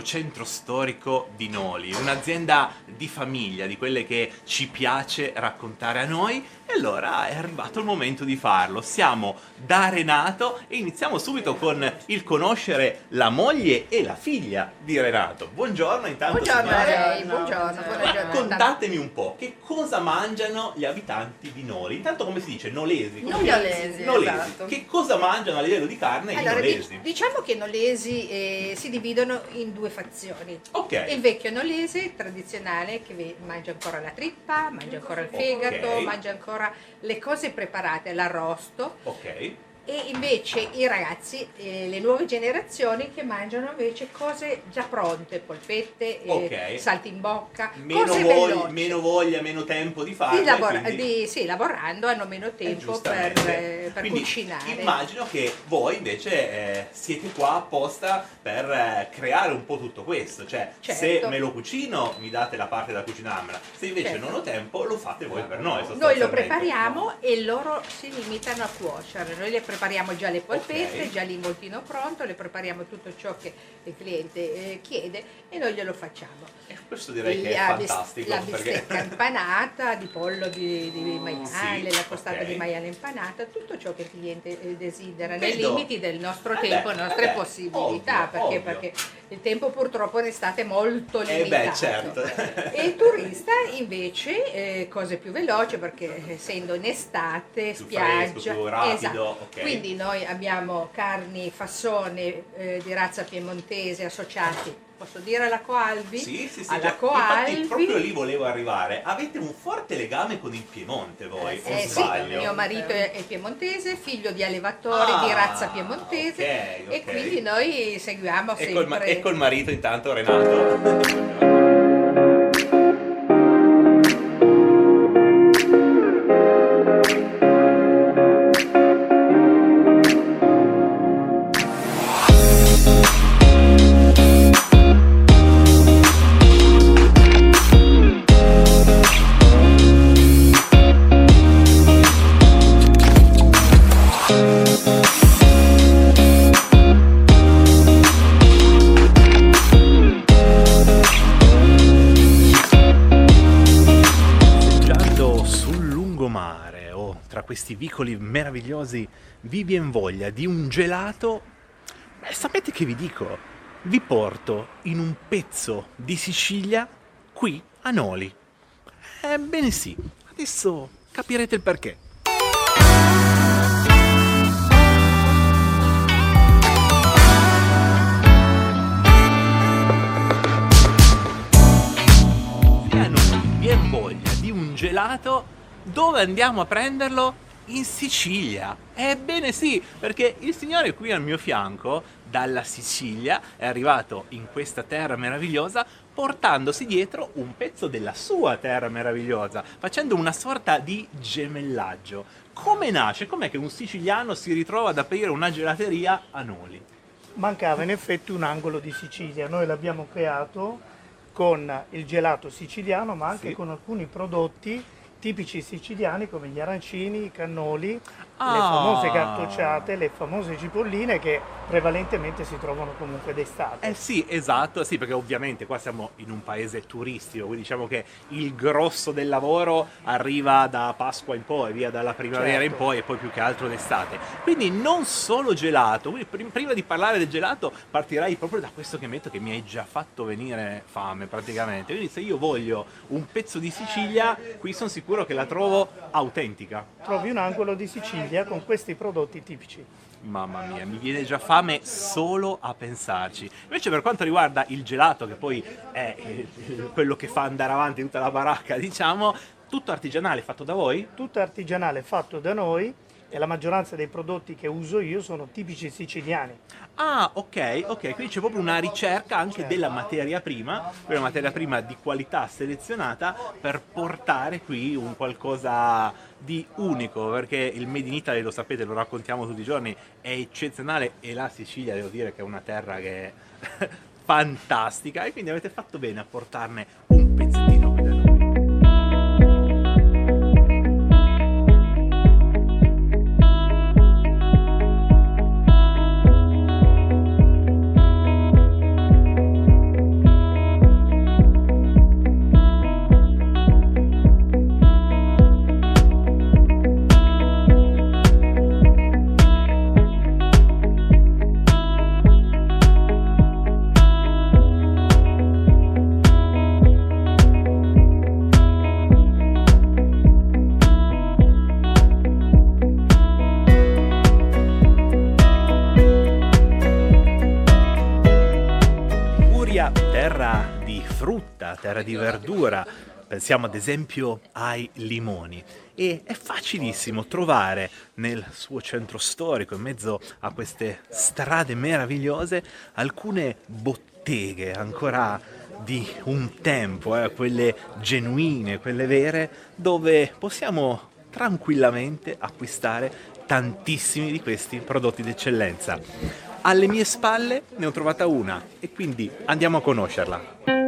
Pieno centro storico di Noli, un'azienda di famiglia, di quelle che ci piace raccontare a noi e allora è arrivato il momento di farlo. Siamo da Renato e iniziamo subito con il conoscere la moglie e la figlia di Renato. Buongiorno intanto. Buongiorno, a lei, buongiorno. Raccontatemi un po' che cosa mangiano gli abitanti di Noli. Intanto come si dice? Nolesi. nolesi? Nolesi. esatto. Che cosa mangiano a livello di carne Allora, i nolesi? diciamo che i nolesi eh, si dividono in due fazioni. Ok. Il vecchio nolese tradizionale che mangia ancora la trippa, mangia ancora il fegato, Ok. mangia ancora le cose preparate, l'arrosto. Ok. E invece i ragazzi, eh, le nuove generazioni che mangiano invece cose già pronte, polpette, eh, salti in bocca, Meno voglia, meno voglia, meno tempo di farlo. Di lavora- quindi- di- sì, lavorando hanno meno tempo per, eh, per Quindi cucinare. Immagino che voi invece eh, siete qua apposta per eh, creare un po' tutto questo, cioè se Certo. me lo cucino mi date la parte da cucinarmela, se invece Certo. non ho tempo lo fate voi per noi. Noi lo prepariamo e loro si limitano a cuocere. Noi le prepariamo già le polpette, Ok. già l'involtino pronto, le prepariamo tutto ciò che il cliente eh, chiede e noi glielo facciamo. Questo direi che è fantastico. La perché- bistecca *laughs* impanata di pollo di, di maiale, sì, la costata ok. di maiale impanata, tutto ciò che il cliente eh, desidera, Vedo. nei limiti del nostro Eh tempo beh, e nostre eh beh, possibilità, ovvio, perché, ovvio. perché il tempo purtroppo in estate è molto Eh limitato. beh, certo. E il turista invece eh, cose più veloci perché essendo in estate, Più spiaggia, fresco, rapido, esatto. ok. quindi noi abbiamo carni fassone eh, di razza piemontese associati, posso dire alla Coalbi? Sì, sì, sì, alla già. Infatti Coalbi. proprio lì volevo arrivare. Avete un forte legame con il Piemonte voi, o Eh, sì, sbaglio? mio marito è, è piemontese, figlio di allevatori Ah, di razza piemontese ok, e ok. quindi noi seguiamo E sempre col, ma- e col marito intanto Renato. Vicoli meravigliosi vi viene voglia di un gelato? Beh, sapete che vi dico? Vi porto in un pezzo di Sicilia qui a Noli. Ebbene sì, adesso capirete il perché. Voglia di un gelato, dove andiamo a prenderlo? In Sicilia. Ebbene sì, perché il signore qui al mio fianco, dalla Sicilia, è arrivato in questa terra meravigliosa portandosi dietro un pezzo della sua terra meravigliosa, facendo una sorta di gemellaggio. Come nasce? Com'è che un siciliano si ritrova ad aprire una gelateria a Noli? Mancava in effetti un angolo di Sicilia, noi l'abbiamo creato con il gelato siciliano ma anche Sì. con alcuni prodotti tipici siciliani come gli arancini, i cannoli, le Ah. famose cartocciate, le famose cipolline che prevalentemente si trovano comunque d'estate. Eh sì, esatto, sì, perché ovviamente qua siamo in un paese turistico, quindi diciamo che il grosso del lavoro arriva da Pasqua in poi, via dalla primavera in Certo. poi e poi più che altro d'estate. Quindi non solo gelato, quindi prima di parlare del gelato partirei proprio da questo che metto che mi hai già fatto venire fame praticamente. Quindi se io voglio un pezzo di Sicilia, qui sono sicuro che la trovo autentica. Trovi un angolo di Sicilia con questi prodotti tipici. Mamma mia, mi viene già fame solo a pensarci. Invece per quanto riguarda il gelato, che poi è *laughs* quello che fa andare avanti tutta la baracca, diciamo, tutto artigianale, fatto da voi? Tutto artigianale fatto da noi e la maggioranza dei prodotti che uso io sono tipici siciliani. Ah, ok, ok, quindi c'è proprio una ricerca anche della materia prima, quella materia prima di qualità selezionata per portare qui un qualcosa di unico, perché il Made in Italy, lo sapete, lo raccontiamo tutti i giorni, è eccezionale e la Sicilia devo dire che è una terra che *laughs* è fantastica e quindi avete fatto bene a portarne un pezzettino di verdura, pensiamo ad esempio ai limoni e è facilissimo trovare nel suo centro storico, in mezzo a queste strade meravigliose, alcune botteghe ancora di un tempo, eh, quelle genuine, quelle vere, dove possiamo tranquillamente acquistare tantissimi di questi prodotti d'eccellenza. Alle mie spalle ne ho trovata una e quindi andiamo a conoscerla.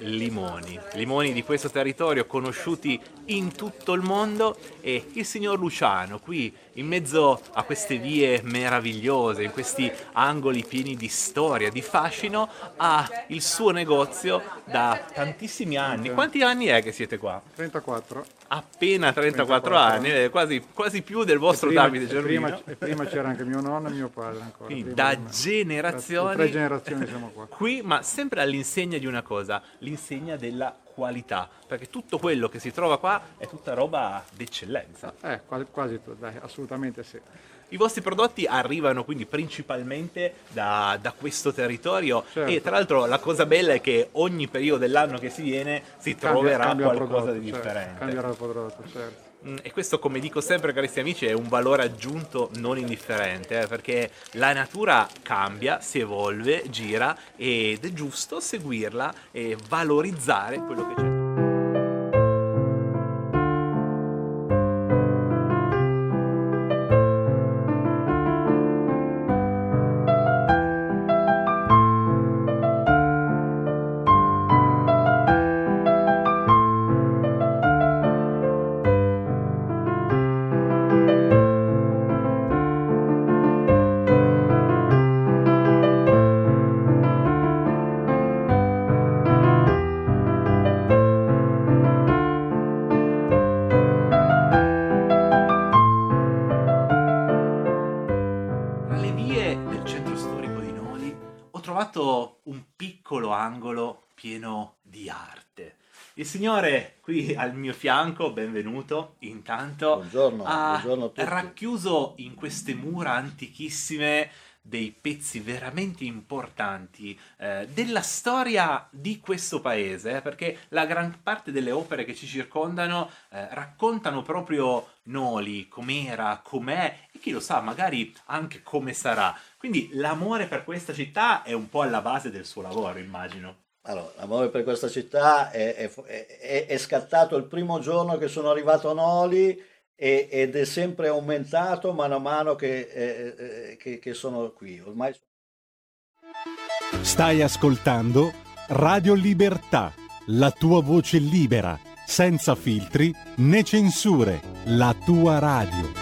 Limoni. Limoni di questo territorio conosciuti in tutto il mondo e il signor Luciano qui in mezzo a queste vie meravigliose, in questi angoli pieni di storia, di fascino, ha il suo negozio da tantissimi anni. Quanti anni è che siete qua? 34. Appena 34, 34 anni, eh, quasi, quasi più del vostro E prima- Davide e Germino. prima, e prima c'era anche mio nonno e mio padre ancora. Quindi da me. generazioni, Da tre generazioni siamo qua. *laughs* qui, ma sempre all'insegna di una cosa, l'insegna della qualità, perché tutto quello che si trova qua è tutta roba d'eccellenza. Eh, quasi, quasi tutto, dai, assolutamente sì. I vostri prodotti arrivano quindi principalmente da, da questo territorio Certo. e tra l'altro la cosa bella è che ogni periodo dell'anno che si viene si Cambia- troverà cambia qualcosa prodotto, di certo, differente. cambierà il prodotto, certo. Mm, E questo, come dico sempre, carissimi amici, è un valore aggiunto non indifferente, eh, perché la natura cambia, si evolve, gira ed è giusto seguirla e valorizzare quello che c'è. Signore qui al mio fianco, benvenuto intanto, Buongiorno, ha buongiorno a tutti. racchiuso in queste mura antichissime dei pezzi veramente importanti eh, della storia di questo paese, eh, perché la gran parte delle opere che ci circondano eh, raccontano proprio Noli, com'era, com'è e chi lo sa, magari anche come sarà. Quindi l'amore per questa città è un po' alla base del suo lavoro, immagino. Allora, l'amore per questa città è, è- è- è scattato il primo giorno che sono arrivato a Noli e- ed è sempre aumentato mano a mano che, eh, eh, che- che sono qui. Ormai Stai ascoltando Radio Libertà, la tua voce libera, senza filtri né censure, la tua radio.